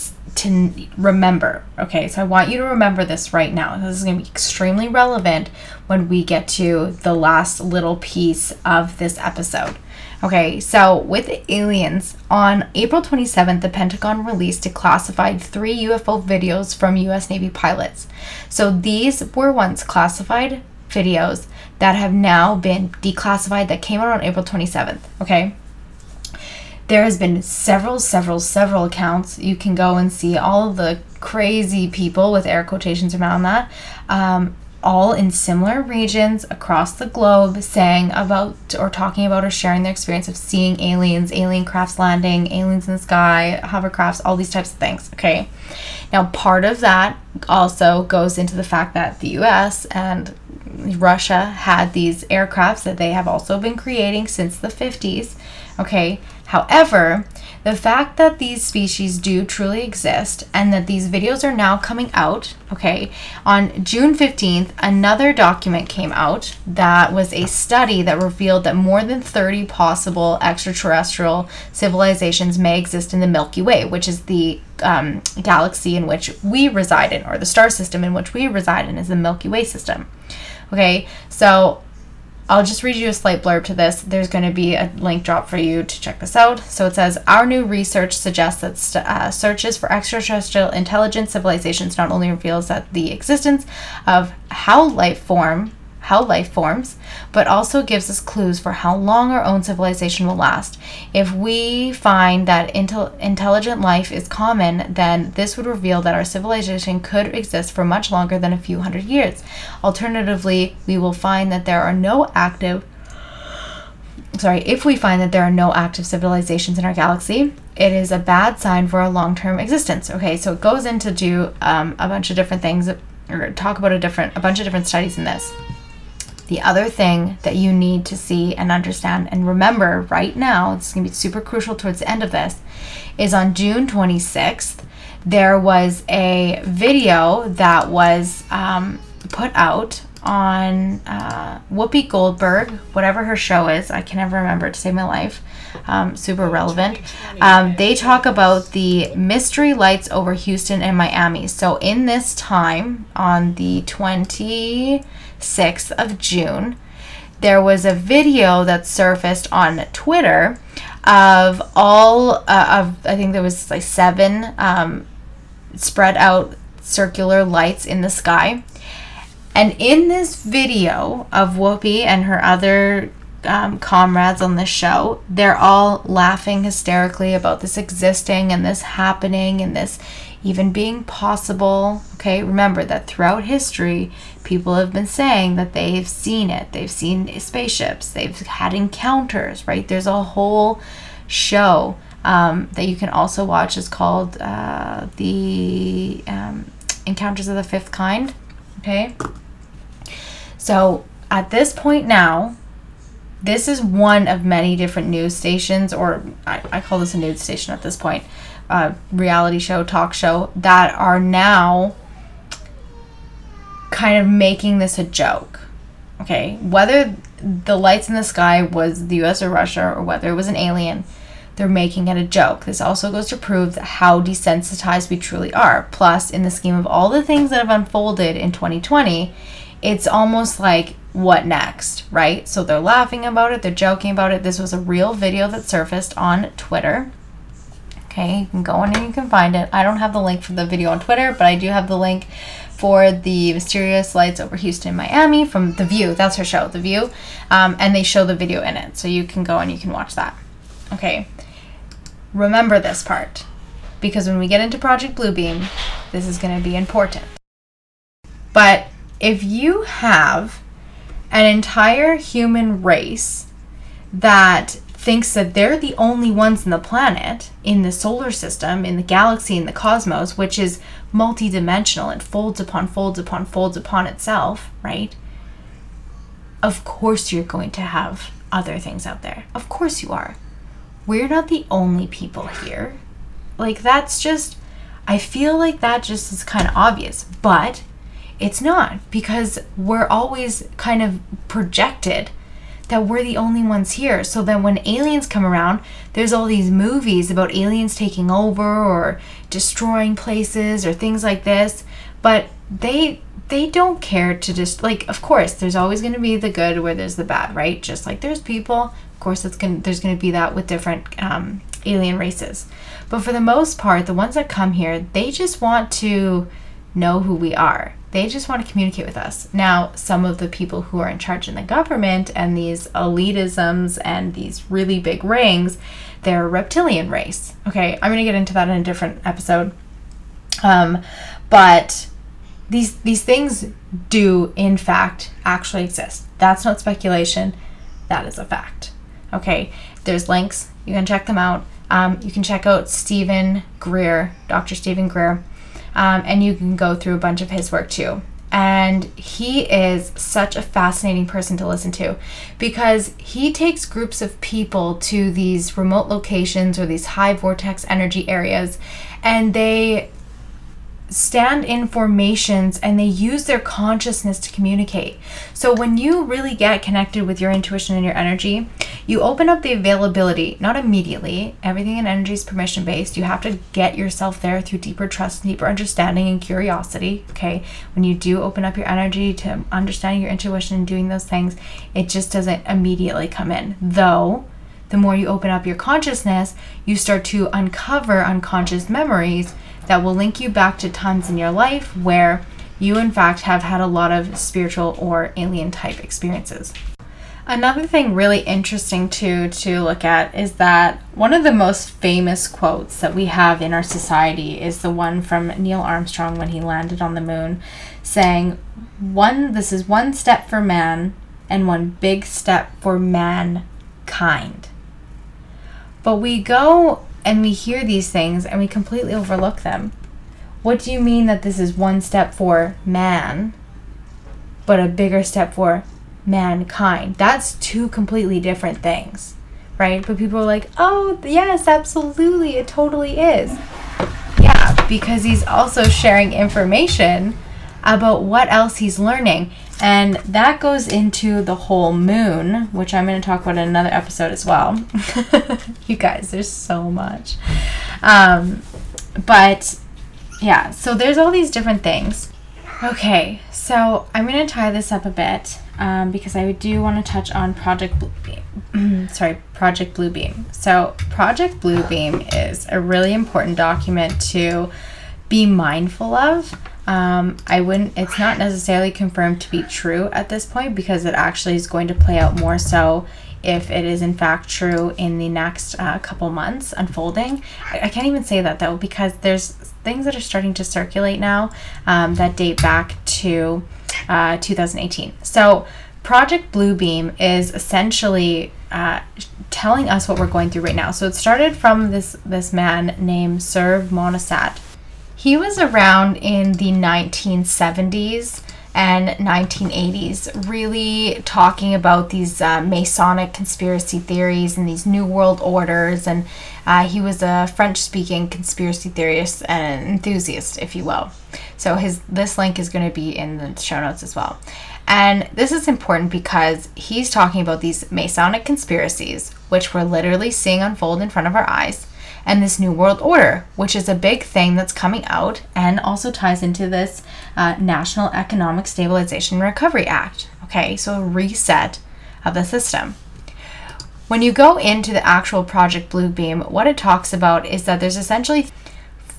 to remember. Okay, so I want you to remember this right now. This is going to be extremely relevant when we get to the last little piece of this episode. Okay, so with aliens, on April 27th, the Pentagon released declassified three UFO videos from US Navy pilots. So these were once classified videos that have now been declassified that came out on April 27th. Okay, there has been several, several, several accounts. You can go and see all of the crazy people with air quotations around that. Um, all in similar regions across the globe saying about or talking about or sharing their experience of seeing aliens, alien crafts landing, aliens in the sky, hovercrafts, all these types of things. Okay. Now, part of that also goes into the fact that the US and Russia had these aircrafts that they have also been creating since the 50s. Okay. However, the fact that these species do truly exist and that these videos are now coming out, okay, on June 15th, another document came out that was a study that revealed that more than 30 possible extraterrestrial civilizations may exist in the Milky Way, which is the um, galaxy in which we reside in, or the star system in which we reside in, is the Milky Way system. Okay, so I'll just read you a slight blurb to this. There's going to be a link drop for you to check this out. So it says Our new research suggests that st- uh, searches for extraterrestrial intelligent civilizations not only reveals that the existence of how life form how life forms, but also gives us clues for how long our own civilization will last. If we find that intel- intelligent life is common, then this would reveal that our civilization could exist for much longer than a few hundred years. Alternatively, we will find that there are no active sorry, if we find that there are no active civilizations in our galaxy, it is a bad sign for our long-term existence. Okay, so it goes into do um, a bunch of different things, or talk about a different, a bunch of different studies in this. The other thing that you need to see and understand and remember right now, it's going to be super crucial towards the end of this, is on June 26th, there was a video that was um, put out on uh, Whoopi Goldberg, whatever her show is. I can never remember to save my life. Um, super relevant. Um, they talk about the mystery lights over Houston and Miami. So, in this time, on the 26th of June, there was a video that surfaced on Twitter of all uh, of I think there was like seven um, spread out circular lights in the sky and in this video of Whoopi and her other um, comrades on the show, they're all laughing hysterically about this existing and this happening and this even being possible. Okay, remember that throughout history, people have been saying that they've seen it. They've seen spaceships, they've had encounters, right? There's a whole show um, that you can also watch. It's called uh, The um, Encounters of the Fifth Kind. Okay. So at this point now, this is one of many different news stations, or I, I call this a news station at this point, uh, reality show, talk show, that are now kind of making this a joke. Okay, whether the lights in the sky was the US or Russia, or whether it was an alien, they're making it a joke. This also goes to prove how desensitized we truly are. Plus, in the scheme of all the things that have unfolded in 2020, it's almost like what next, right? So they're laughing about it, they're joking about it. This was a real video that surfaced on Twitter. Okay, you can go on and you can find it. I don't have the link for the video on Twitter, but I do have the link for the mysterious lights over Houston, Miami from The View. That's her show, The View. Um, and they show the video in it. So you can go and you can watch that. Okay, remember this part because when we get into Project Blue Beam, this is going to be important. But if you have an entire human race that thinks that they're the only ones in the planet, in the solar system, in the galaxy, in the cosmos, which is multidimensional and folds upon folds upon folds upon itself, right? Of course, you're going to have other things out there. Of course, you are. We're not the only people here. Like, that's just, I feel like that just is kind of obvious. But it's not because we're always kind of projected that we're the only ones here. So then when aliens come around, there's all these movies about aliens taking over or destroying places or things like this, but they they don't care to just like of course there's always going to be the good where there's the bad right? Just like there's people of course it's going there's going to be that with different um, alien races. But for the most part the ones that come here they just want to know who we are they just want to communicate with us now some of the people who are in charge in the government and these elitisms and these really big rings they're a reptilian race okay i'm going to get into that in a different episode um, but these these things do in fact actually exist. That's not speculation. That is a fact. Okay, there's links. You can check them out. Um, you can check out Steven Greer, Dr. Steven Greer, um, and you can go through a bunch of his work too. And he is such a fascinating person to listen to because he takes groups of people to these remote locations or these high vortex energy areas and they stand in formations and they use their consciousness to communicate. So when you really get connected with your intuition and your energy, you open up the availability, not immediately. Everything in energy is permission based. You have to get yourself there through deeper trust, deeper understanding, and curiosity. Okay. When you do open up your energy to understanding your intuition and doing those things, it just doesn't immediately come in. Though, the more you open up your consciousness, you start to uncover unconscious memories that will link you back to times in your life where you, in fact, have had a lot of spiritual or alien type experiences. Another thing really interesting to to look at is that one of the most famous quotes that we have in our society is the one from Neil Armstrong when he landed on the moon saying one this is one step for man and one big step for mankind. But we go and we hear these things and we completely overlook them. What do you mean that this is one step for man, but a bigger step for mankind? That's two completely different things, right? But people are like, oh, yes, absolutely, it totally is. Yeah, because he's also sharing information about what else he's learning. And that goes into the whole moon, which I'm going to talk about in another episode as well. you guys, there's so much. Um, but yeah, so there's all these different things. Okay, so I'm going to tie this up a bit um, because I do want to touch on Project Blue Beam. Sorry, Project Blue Beam. So, Project Blue Beam is a really important document to be mindful of um, I wouldn't, it's not necessarily confirmed to be true at this point because it actually is going to play out more so if it is in fact true in the next uh, couple months unfolding. I, I, can't even say that though because there's things that are starting to circulate now um, that date back to uh, 2018. So, Project Blue Beam is essentially uh, telling us what we're going through right now. So it started from this this man named Serge Monast he was around in the 1970s and 1980s, really talking about these uh, Masonic conspiracy theories and these New World Orders. And uh, he was a French speaking conspiracy theorist and enthusiast, if you will. So his this link is going to be in the show notes as well. And this is important because he's talking about these Masonic conspiracies, which we're literally seeing unfold in front of our eyes and this New World Order, which is a big thing that's coming out and also ties into this uh, National Economic Stabilization Recovery Act. Okay, so a reset of the system. When you go into the actual Project Blue Beam, what it talks about is that there's essentially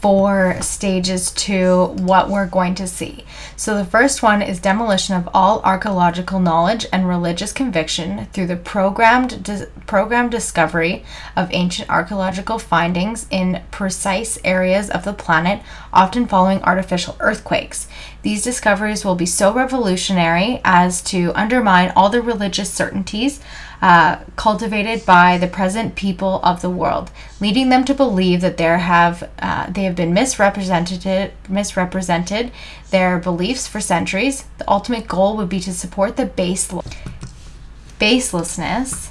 four stages to what we're going to see. So, the first one is demolition of all archaeological knowledge and religious conviction through the programmed, programmed discovery of ancient archaeological findings in precise areas of the planet, often following artificial earthquakes. These discoveries will be so revolutionary as to undermine all the religious certainties uh, cultivated by the present people of the world, leading them to believe that there have uh, they have been misrepresented misrepresented their beliefs for centuries. The ultimate goal would be to support the base baselessness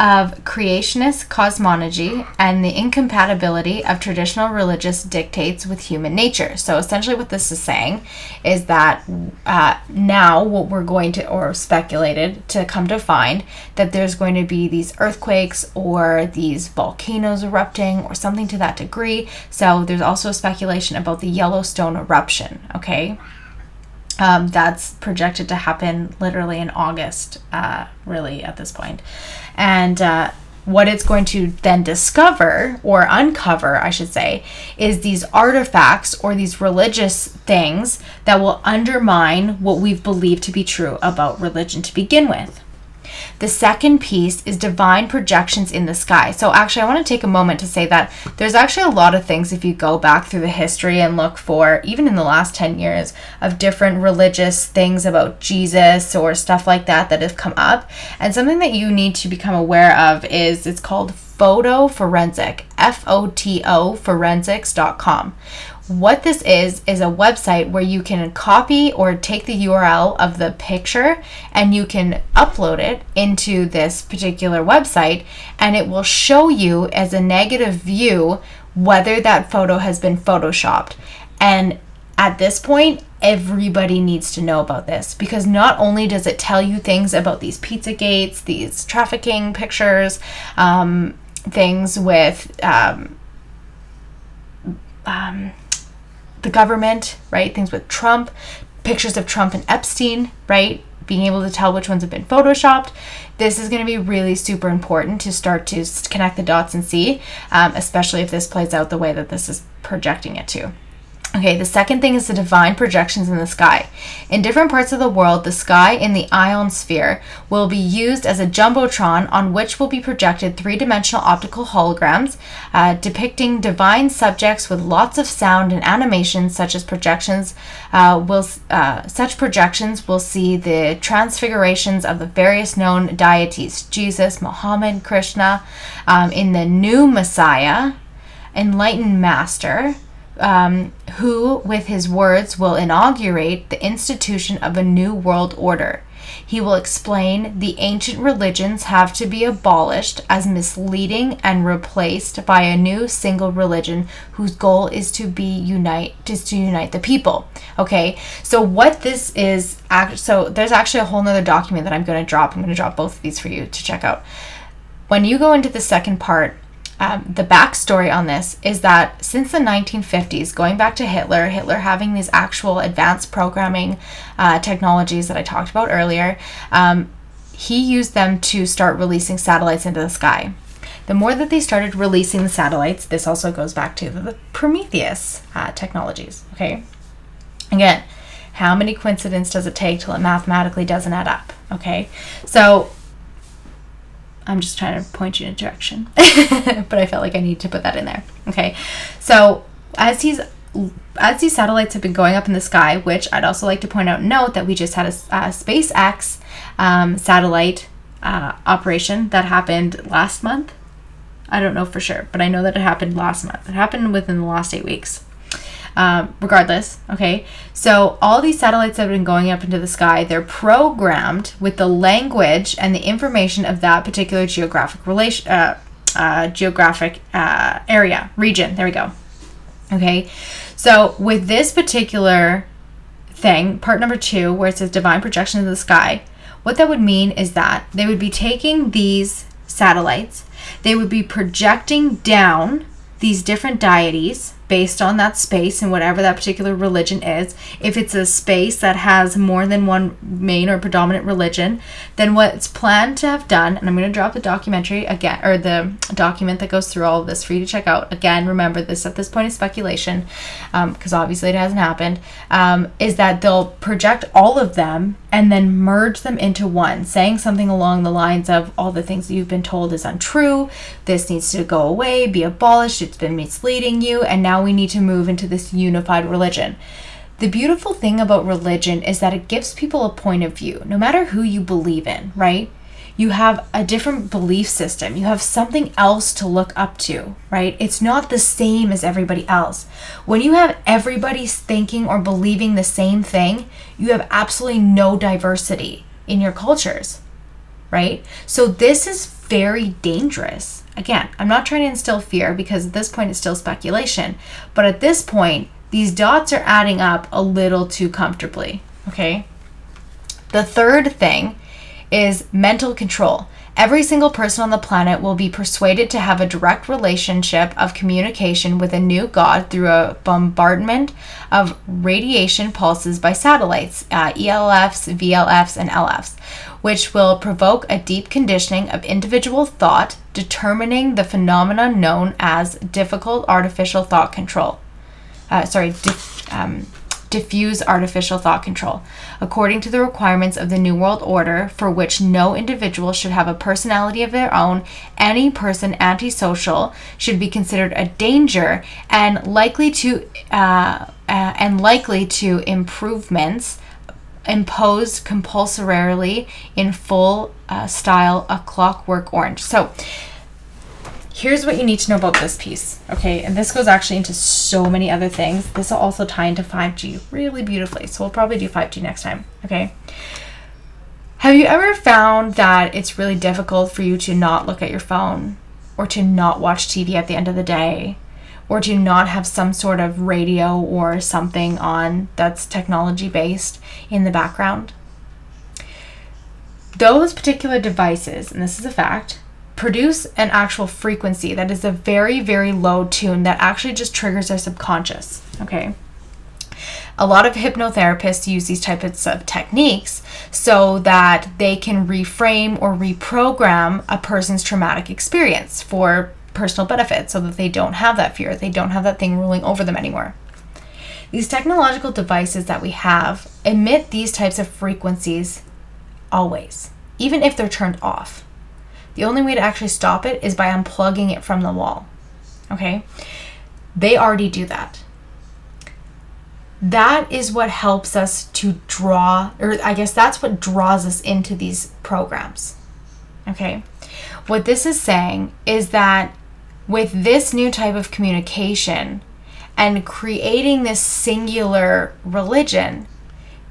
of creationist cosmology and the incompatibility of traditional religious dictates with human nature. So essentially, what this is saying is that uh, now what we're going to, or speculated to come to find, that there's going to be these earthquakes or these volcanoes erupting or something to that degree. So there's also speculation about the Yellowstone eruption, okay? Um, that's projected to happen literally in August, uh, really, at this point. And uh, what it's going to then discover, or uncover, I should say, is these artifacts or these religious things that will undermine what we've believed to be true about religion to begin with. The second piece is divine projections in the sky. So, actually, I want to take a moment to say that there's actually a lot of things, if you go back through the history and look for, even in the last 10 years, of different religious things about Jesus or stuff like that that have come up. And something that you need to become aware of is it's called photo forensic, F O T O forensics.com. What this is, is a website where you can copy or take the URL of the picture and you can upload it into this particular website, and it will show you as a negative view whether that photo has been photoshopped. And at this point, everybody needs to know about this because not only does it tell you things about these pizza gates, these trafficking pictures, um, things with um, um, the government, right? Things with Trump, pictures of Trump and Epstein, right? Being able to tell which ones have been photoshopped. This is going to be really super important to start to connect the dots and see, um, especially if this plays out the way that this is projecting it to. Okay, the second thing is the divine projections in the sky. In different parts of the world, the sky in the ionosphere will be used as a jumbotron on which will be projected three dimensional optical holograms uh, depicting divine subjects with lots of sound and animation, such as projections. Uh, will uh, such projections will see the transfigurations of the various known deities Jesus, Muhammad, Krishna, um, in the new Messiah, enlightened master um, who, with his words, will inaugurate the institution of a new world order. He will explain the ancient religions have to be abolished as misleading and replaced by a new single religion whose goal is to be unite is to unite the people. Okay, so what this is, so there's actually a whole nother document that I'm going to drop. I'm going to drop both of these for you to check out. When you go into the second part, um, the backstory on this is that since the 1950s, going back to Hitler, Hitler having these actual advanced programming uh, technologies that I talked about earlier, um, he used them to start releasing satellites into the sky. The more that they started releasing the satellites, this also goes back to the Prometheus uh, technologies. Okay, again, how many coincidences does it take till it mathematically doesn't add up? Okay, so I'm just trying to point you in a direction. but I felt like I need to put that in there. Okay. So as he's as these satellites have been going up in the sky, which I'd also like to point out, note that we just had a, a SpaceX um, satellite uh, operation that happened last month. I don't know for sure, but I know that it happened last month. It happened within the last eight weeks. Um, regardless, okay. So all these satellites that have been going up into the sky. They're programmed with the language and the information of that particular geographic relation, uh, uh, geographic uh, area, region. There we go. Okay. So with this particular thing, part number two, where it says divine projection of the sky, what that would mean is that they would be taking these satellites, they would be projecting down these different deities based on that space and whatever that particular religion is. If it's a space that has more than one main or predominant religion, then what's planned to have done, and I'm going to drop the documentary again, or the document that goes through all of this for you to check out. Again, remember this at this point is speculation, because um, obviously it hasn't happened, um, is that they'll project all of them and then merge them into one, saying something along the lines of all the things that you've been told is untrue, this needs to go away, be abolished, it's been misleading you, and now we need to move into this unified religion. The beautiful thing about religion is that it gives people a point of view, no matter who you believe in, right? You have a different belief system. You have something else to look up to, right? It's not the same as everybody else. When you have everybody thinking or believing the same thing, you have absolutely no diversity in your cultures, right? So, this is very dangerous. Again, I'm not trying to instill fear because at this point it's still speculation. But at this point, these dots are adding up a little too comfortably. Okay? The third thing is mental control. Every single person on the planet will be persuaded to have a direct relationship of communication with a new god through a bombardment of radiation pulses by satellites, uh, ELFs, VLFs, and LFs, which will provoke a deep conditioning of individual thought, determining the phenomenon known as difficult artificial thought control. Uh, sorry, dif- um, diffuse artificial thought control, according to the requirements of the New World Order, for which no individual should have a personality of their own. Any person antisocial should be considered a danger and likely to uh, uh, and likely to improvements imposed compulsorily in full uh, style a clockwork orange. So here's what you need to know about this piece, okay? And this goes actually into so many other things. This will also tie into 5G really beautifully. So we'll probably do 5G next time, okay? Have you ever found that it's really difficult for you to not look at your phone or to not watch TV at the end of the day or to not have some sort of radio or something on that's technology based in the background? Those particular devices, and this is a fact, produce an actual frequency that is a very, very low tune that actually just triggers our subconscious. Okay. A lot of hypnotherapists use these types of techniques so that they can reframe or reprogram a person's traumatic experience for personal benefit so that they don't have that fear, they don't have that thing ruling over them anymore. These technological devices that we have emit these types of frequencies always, even if they're turned off. The only way to actually stop it is by unplugging it from the wall. Okay? They already do that. That is what helps us to draw, or I guess that's what draws us into these programs. Okay? What this is saying is that with this new type of communication and creating this singular religion,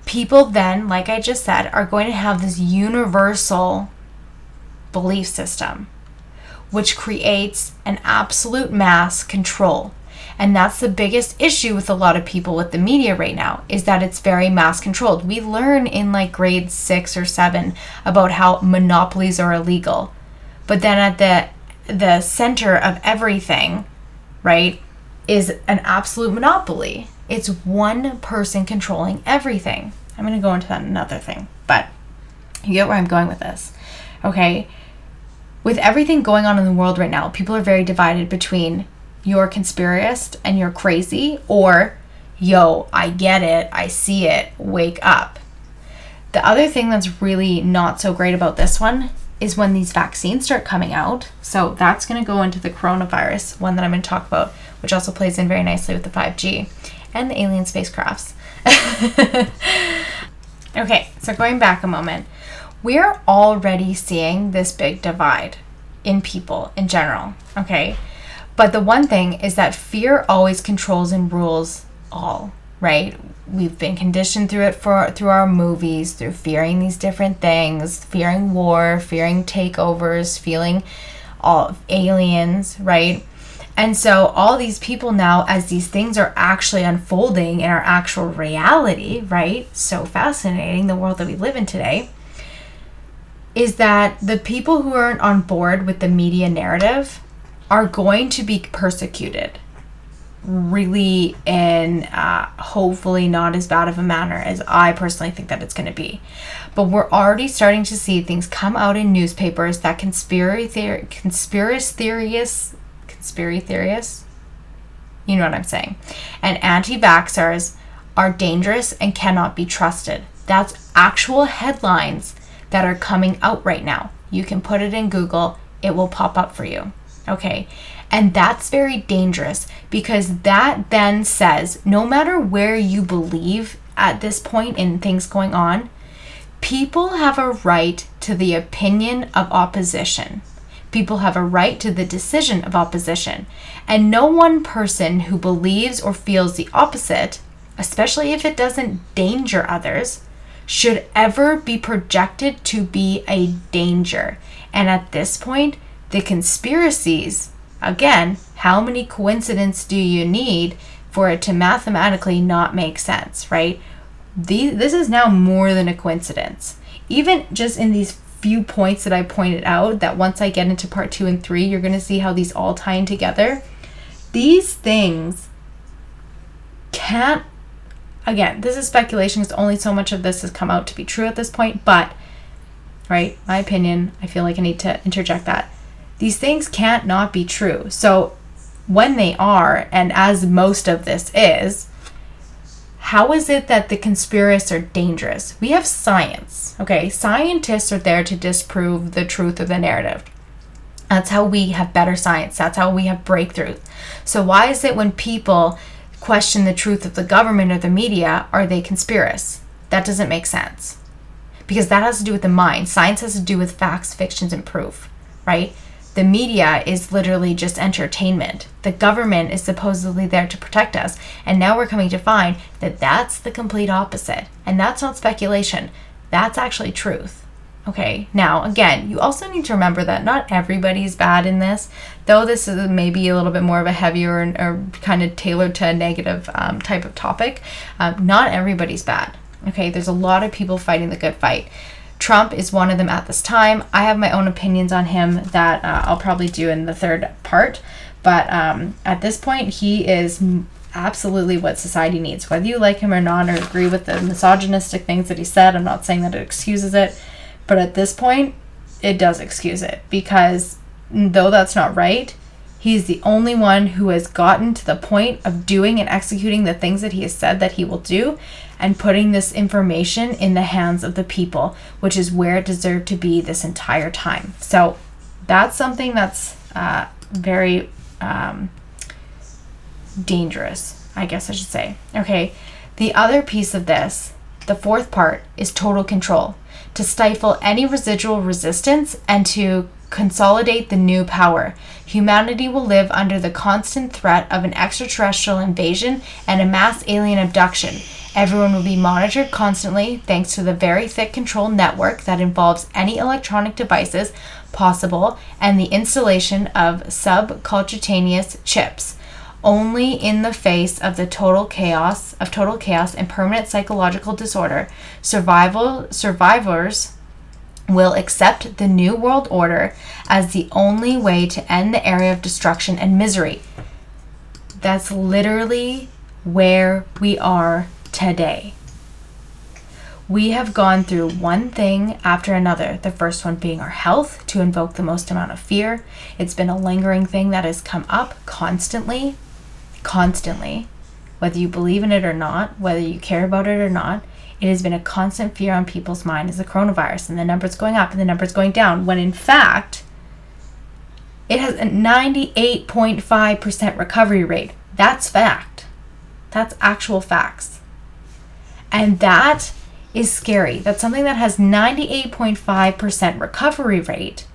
people then, like I just said, are going to have this universal belief system, which creates an absolute mass control. And that's the biggest issue with a lot of people with the media right now is that it's very mass controlled. We learn in like grade 6 or 7 about how monopolies are illegal. But then at the the center of everything, right, is an absolute monopoly. It's one person controlling everything. I'm going to go into that another thing, but you get where I'm going with this. Okay? With everything going on in the world right now, people are very divided between you're conspiracist and you're crazy or yo, I get it, I see it, wake up. The other thing that's really not so great about this one is when these vaccines start coming out. So that's going to go into the coronavirus one that I'm going to talk about, which also plays in very nicely with the 5G and the alien spacecrafts. okay, so going back a moment we're already seeing this big divide in people in general, okay? But the one thing is that fear always controls and rules all, right? We've been conditioned through it for through our movies, through fearing these different things, fearing war, fearing takeovers, feeling all aliens, right? And so all these people now as these things are actually unfolding in our actual reality, right? So fascinating the world that we live in today is that the people who aren't on board with the media narrative are going to be persecuted really in uh, hopefully not as bad of a manner as I personally think that it's going to be. But we're already starting to see things come out in newspapers that conspiracy theor- conspiracy theorists, conspiracy theorists, you know what I'm saying, and anti-vaxxers are dangerous and cannot be trusted. That's actual headlines that are coming out right now. You can put it in Google, it will pop up for you. Okay. And that's very dangerous because that then says no matter where you believe at this point in things going on, people have a right to the opinion of opposition. People have a right to the decision of opposition. And no one person who believes or feels the opposite, especially if it doesn't danger others, should ever be projected to be a danger. And at this point, the conspiracies, again, how many coincidences do you need for it to mathematically not make sense, right? These, this is now more than a coincidence. Even just in these few points that I pointed out, that once I get into part two and three, you're going to see how these all tie in together. These things can't, again, this is speculation because only so much of this has come out to be true at this point, but, right, my opinion, I feel like I need to interject that. These things can't not be true. So when they are, and as most of this is, how is it that the conspiracists are dangerous? We have science, okay? Scientists are there to disprove the truth of the narrative. That's how we have better science. That's how we have breakthroughs. So, why is it when people question the truth of the government or the media, are they conspiracists? That doesn't make sense. Because that has to do with the mind. Science has to do with facts, fictions, and proof, right? The media is literally just entertainment. The government is supposedly there to protect us. And now we're coming to find that that's the complete opposite. And that's not speculation, that's actually truth. Okay, now again, you also need to remember that not everybody's bad in this, though this is maybe a little bit more of a heavier or kind of tailored to a negative um, type of topic. Um, not everybody's bad. Okay, there's a lot of people fighting the good fight. Trump is one of them at this time. I have my own opinions on him that uh, I'll probably do in the third part. But um, at this point, he is absolutely what society needs. Whether you like him or not, or agree with the misogynistic things that he said, I'm not saying that it excuses it. But at this point, it does excuse it because though that's not right, he's the only one who has gotten to the point of doing and executing the things that he has said that he will do and putting this information in the hands of the people, which is where it deserved to be this entire time. So that's something that's uh, very um, dangerous, I guess I should say. Okay, the other piece of this, the fourth part, is total control to stifle any residual resistance and to consolidate the new power. Humanity will live under the constant threat of an extraterrestrial invasion and a mass alien abduction. Everyone will be monitored constantly thanks to the very thick control network that involves any electronic devices possible and the installation of subcutaneous chips. Only in the face of the total chaos of total chaos and permanent psychological disorder, survival survivors will accept the New World Order as the only way to end the area of destruction and misery. That's literally where we are today. We have gone through one thing after another, the first one being our health to invoke the most amount of fear. It's been a lingering thing that has come up constantly, constantly, whether you believe in it or not, whether you care about it or not. It has been a constant fear on people's mind as the coronavirus, and the numbers going up and the numbers going down, when in fact, it has a 98.5% recovery rate. That's fact. That's actual facts. And that is scary. That's something that has 98.5% recovery rate.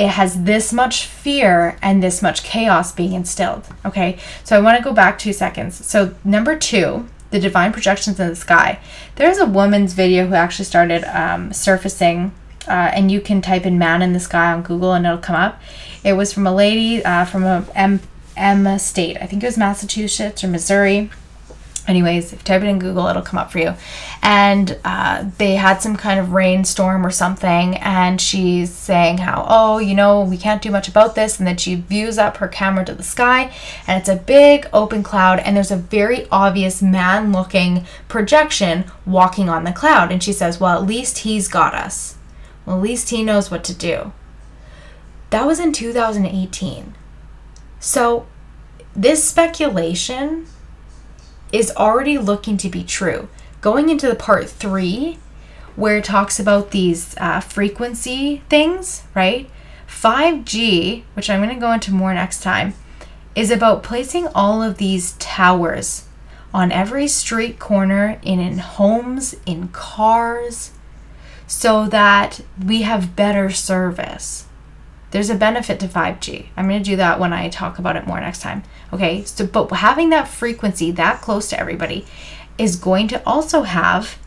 It has this much fear and this much chaos being instilled. Okay, so I want to go back two seconds. So, number two, the divine projections in the sky. There's a woman's video who actually started um, surfacing, uh, and you can type in "man in the sky" on Google and it'll come up. It was from a lady uh, from a M M state. I think it was Massachusetts or Missouri anyways if you type it in google it'll come up for you. And uh, they had some kind of rainstorm or something and she's saying how oh you know we can't do much about this and then she views up her camera to the sky and it's a big open cloud and there's a very obvious man looking projection walking on the cloud. And she says well at least he's got us. Well at least he knows what to do. That was in 2018 so this speculation is already looking to be true. Going into the part three, where it talks about these uh, frequency things, right? 5G, which I'm going to go into more next time, is about placing all of these towers on every street corner, in, in homes, in cars, so that we have better service. There's a benefit to 5G. I'm going to do that when I talk about it more next time. Okay, so but having that frequency that close to everybody is going to also have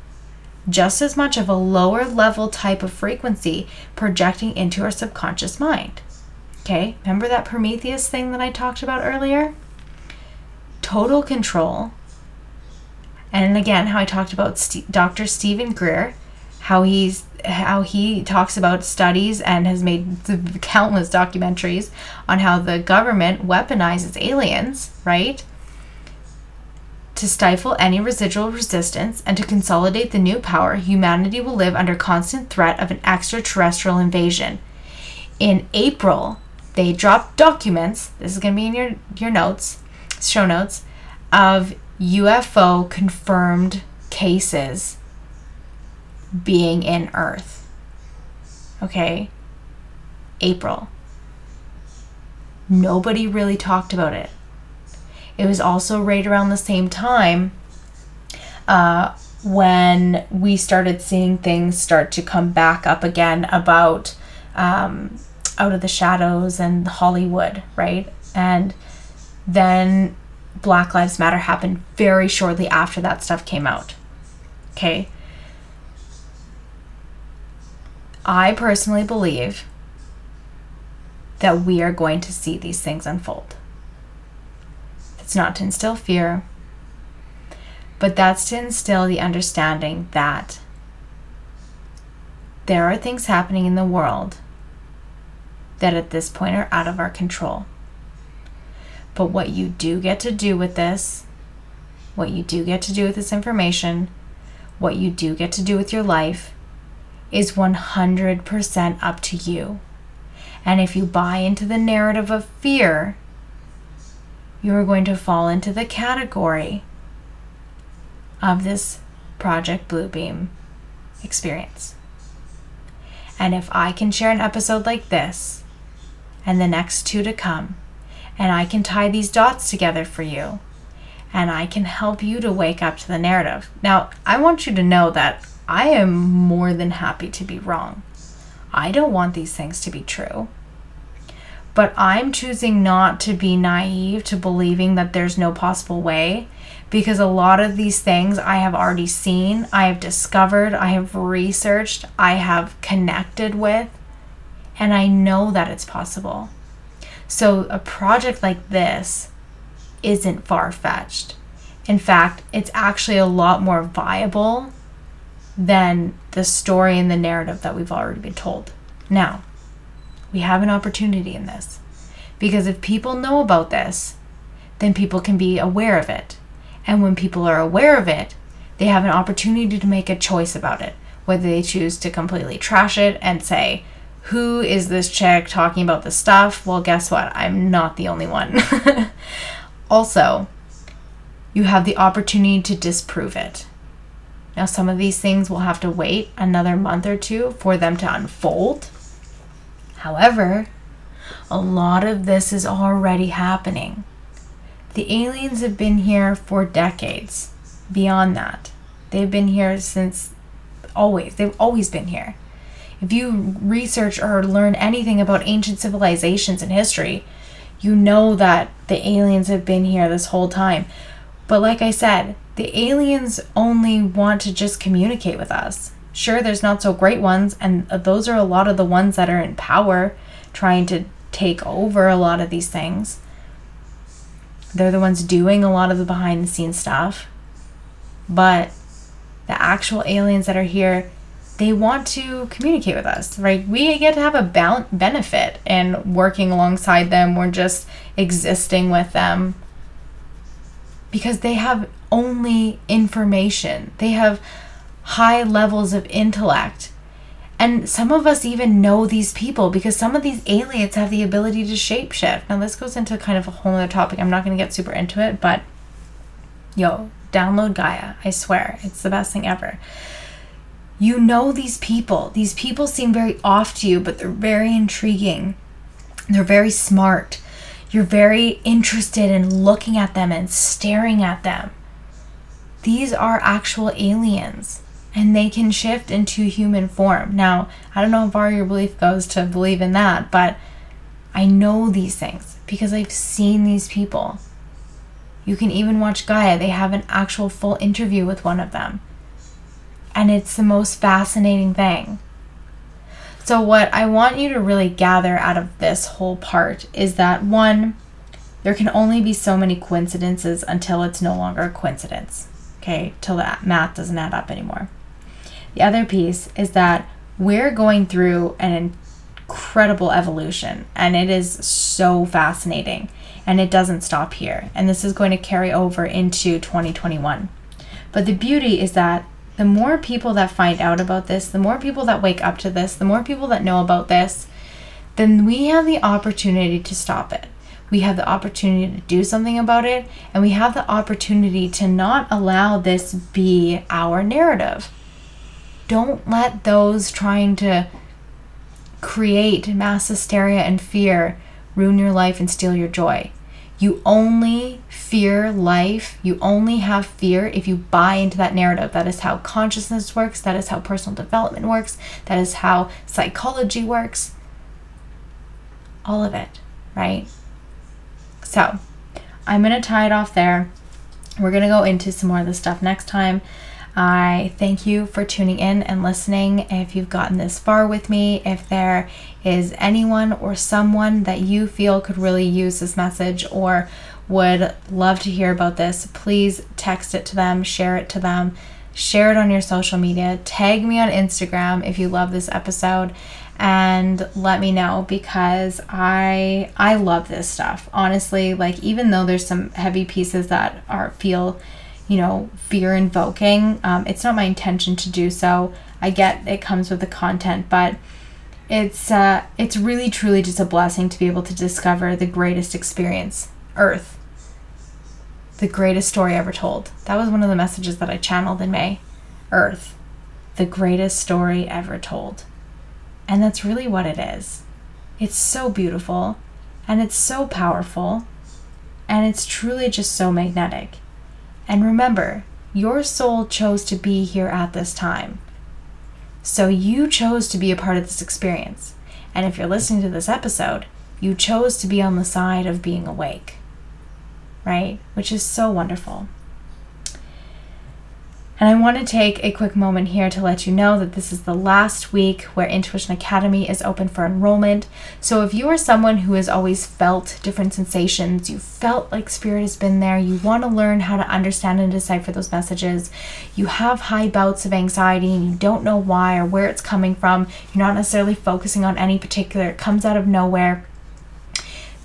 just as much of a lower level type of frequency projecting into our subconscious mind. Okay, remember that Prometheus thing that I talked about earlier? Total control. And again, how I talked about St- Dr. Steven Greer, how he's how he talks about studies and has made countless documentaries on how the government weaponizes aliens, right? To stifle any residual resistance and to consolidate the new power, humanity will live under constant threat of an extraterrestrial invasion. In April, they dropped documents, this is going to be in your, your notes, show notes, of UFO confirmed cases being in Earth. Okay? April. Nobody really talked about it. It was also right around the same time uh, when we started seeing things start to come back up again about um, Out of the Shadows and Hollywood, right? And then Black Lives Matter happened very shortly after that stuff came out. Okay? I personally believe that we are going to see these things unfold. It's not to instill fear, but that's to instill the understanding that there are things happening in the world that at this point are out of our control. But what you do get to do with this, what you do get to do with this information, what you do get to do with your life is 100% up to you. And if you buy into the narrative of fear, you are going to fall into the category of this Project Blue Beam experience. And if I can share an episode like this and the next two to come, and I can tie these dots together for you, and I can help you to wake up to the narrative. Now, I want you to know that I am more than happy to be wrong. I don't want these things to be true. But I'm choosing not to be naive to believing that there's no possible way because a lot of these things I have already seen, I have discovered, I have researched, I have connected with, and I know that it's possible. So a project like this isn't far fetched. In fact, it's actually a lot more viable than the story and the narrative that we've already been told. Now, we have an opportunity in this because if people know about this, then people can be aware of it. And when people are aware of it, they have an opportunity to make a choice about it, whether they choose to completely trash it and say, Who is this chick talking about this stuff? Well, guess what? I'm not the only one. also, you have the opportunity to disprove it. Now, some of these things will have to wait another month or two for them to unfold. However, a lot of this is already happening. The aliens have been here for decades. Beyond that, they've been here since always. They've always been here. If you research or learn anything about ancient civilizations and history, you know that the aliens have been here this whole time. But like I said, the aliens only want to just communicate with us. Sure, there's not so great ones, and those are a lot of the ones that are in power trying to take over a lot of these things. They're the ones doing a lot of the behind the scenes stuff. But the actual aliens that are here, they want to communicate with us, right? We get to have a benefit in working alongside them or just existing with them because they have only information. They have high levels of intellect. And some of us even know these people because some of these aliens have the ability to shapeshift. Now, this goes into kind of a whole other topic. I'm not going to get super into it, but yo, download Gaia. I swear, it's the best thing ever. You know these people. These people seem very off to you, but they're very intriguing. They're very smart. You're very interested in looking at them and staring at them. These are actual aliens and they can shift into human form. Now, I don't know how far your belief goes to believe in that, but I know these things because I've seen these people. You can even watch Gaia, they have an actual full interview with one of them. And it's the most fascinating thing. So, what I want you to really gather out of this whole part is that one, there can only be so many coincidences until it's no longer a coincidence. Okay, till that math doesn't add up anymore. The other piece is that we're going through an incredible evolution and it is so fascinating and it doesn't stop here. And this is going to carry over into 2021. But the beauty is that the more people that find out about this, the more people that wake up to this, the more people that know about this, then we have the opportunity to stop it. We have the opportunity to do something about it, and we have the opportunity to not allow this be our narrative. Don't let those trying to create mass hysteria and fear ruin your life and steal your joy. You only fear life. You only have fear if you buy into that narrative. That is how consciousness works. That is how personal development works. That is how psychology works. All of it, right? So, I'm going to tie it off there. We're going to go into some more of this stuff next time. I thank you for tuning in and listening. If you've gotten this far with me, if there is anyone or someone that you feel could really use this message or would love to hear about this, please text it to them, share it to them, share it on your social media, tag me on Instagram if you love this episode and let me know because I I love this stuff. Honestly, like even though there's some heavy pieces that are feel you know, fear invoking. Um, it's not my intention to do so. I get it comes with the content, but it's uh, it's really truly just a blessing to be able to discover the greatest experience, Earth. The greatest story ever told. That was one of the messages that I channeled in May. Earth, the greatest story ever told. And that's really what it is. It's so beautiful and it's so powerful and it's truly just so magnetic. And remember, your soul chose to be here at this time. So you chose to be a part of this experience. And if you're listening to this episode, you chose to be on the side of being awake, right? Which is so wonderful. And I want to take a quick moment here to let you know that this is the last week where Intuition Academy is open for enrollment. So if you are someone who has always felt different sensations, you felt like spirit has been there, you want to learn how to understand and decipher those messages, you have high bouts of anxiety and you don't know why or where it's coming from, you're not necessarily focusing on any particular, it comes out of nowhere.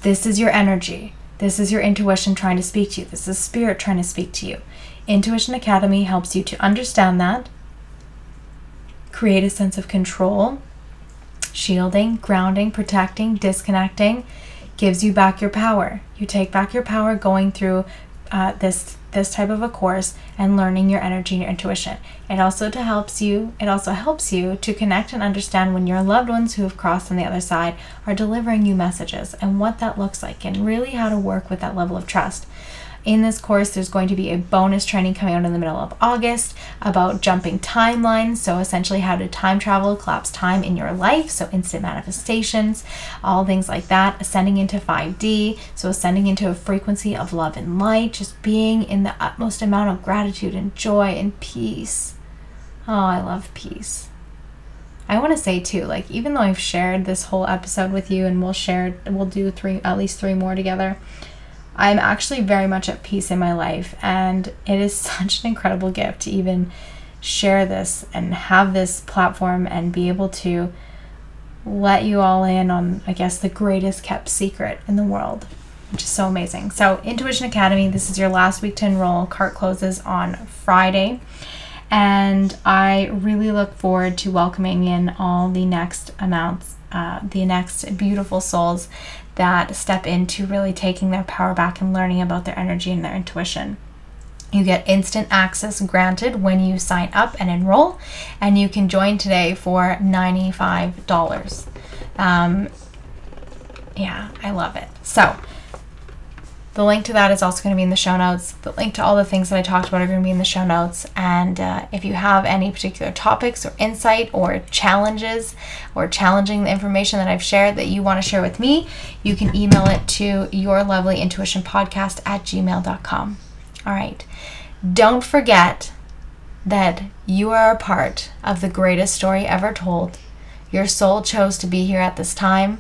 This is your energy. This is your intuition trying to speak to you. This is spirit trying to speak to you. Intuition Academy helps you to understand that, create a sense of control, shielding, grounding, protecting, disconnecting, gives you back your power. You take back your power going through uh, this this type of a course and learning your energy and your intuition. It also to helps you. It also helps you to connect and understand when your loved ones who have crossed on the other side are delivering you messages and what that looks like and really how to work with that level of trust. In this course, there's going to be a bonus training coming out in the middle of August about jumping timelines. So, essentially, how to time travel, collapse time in your life. So, instant manifestations, all things like that. Ascending into 5D. So, ascending into a frequency of love and light, just being in the utmost amount of gratitude and joy and peace. Oh, I love peace. I want to say too, like even though I've shared this whole episode with you, and we'll share, we'll do three, at least three more together. I'm actually very much at peace in my life, and it is such an incredible gift to even share this and have this platform and be able to let you all in on, I guess, the greatest kept secret in the world, which is so amazing. So, Intuition Academy, this is your last week to enroll. Cart closes on Friday. And I really look forward to welcoming in all the next amounts, uh, the next beautiful souls that step into really taking their power back and learning about their energy and their intuition. You get instant access granted when you sign up and enroll, and you can join today for $95. Um, yeah, I love it. So, the link to that is also going to be in the show notes. The link to all the things that I talked about are going to be in the show notes. And uh, if you have any particular topics or insight or challenges or challenging the information that I've shared that you want to share with me, you can email it to your lovely intuition podcast at gmail.com. All right. Don't forget that you are a part of the greatest story ever told. Your soul chose to be here at this time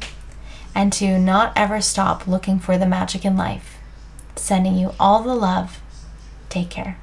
and to not ever stop looking for the magic in life. Sending you all the love. Take care.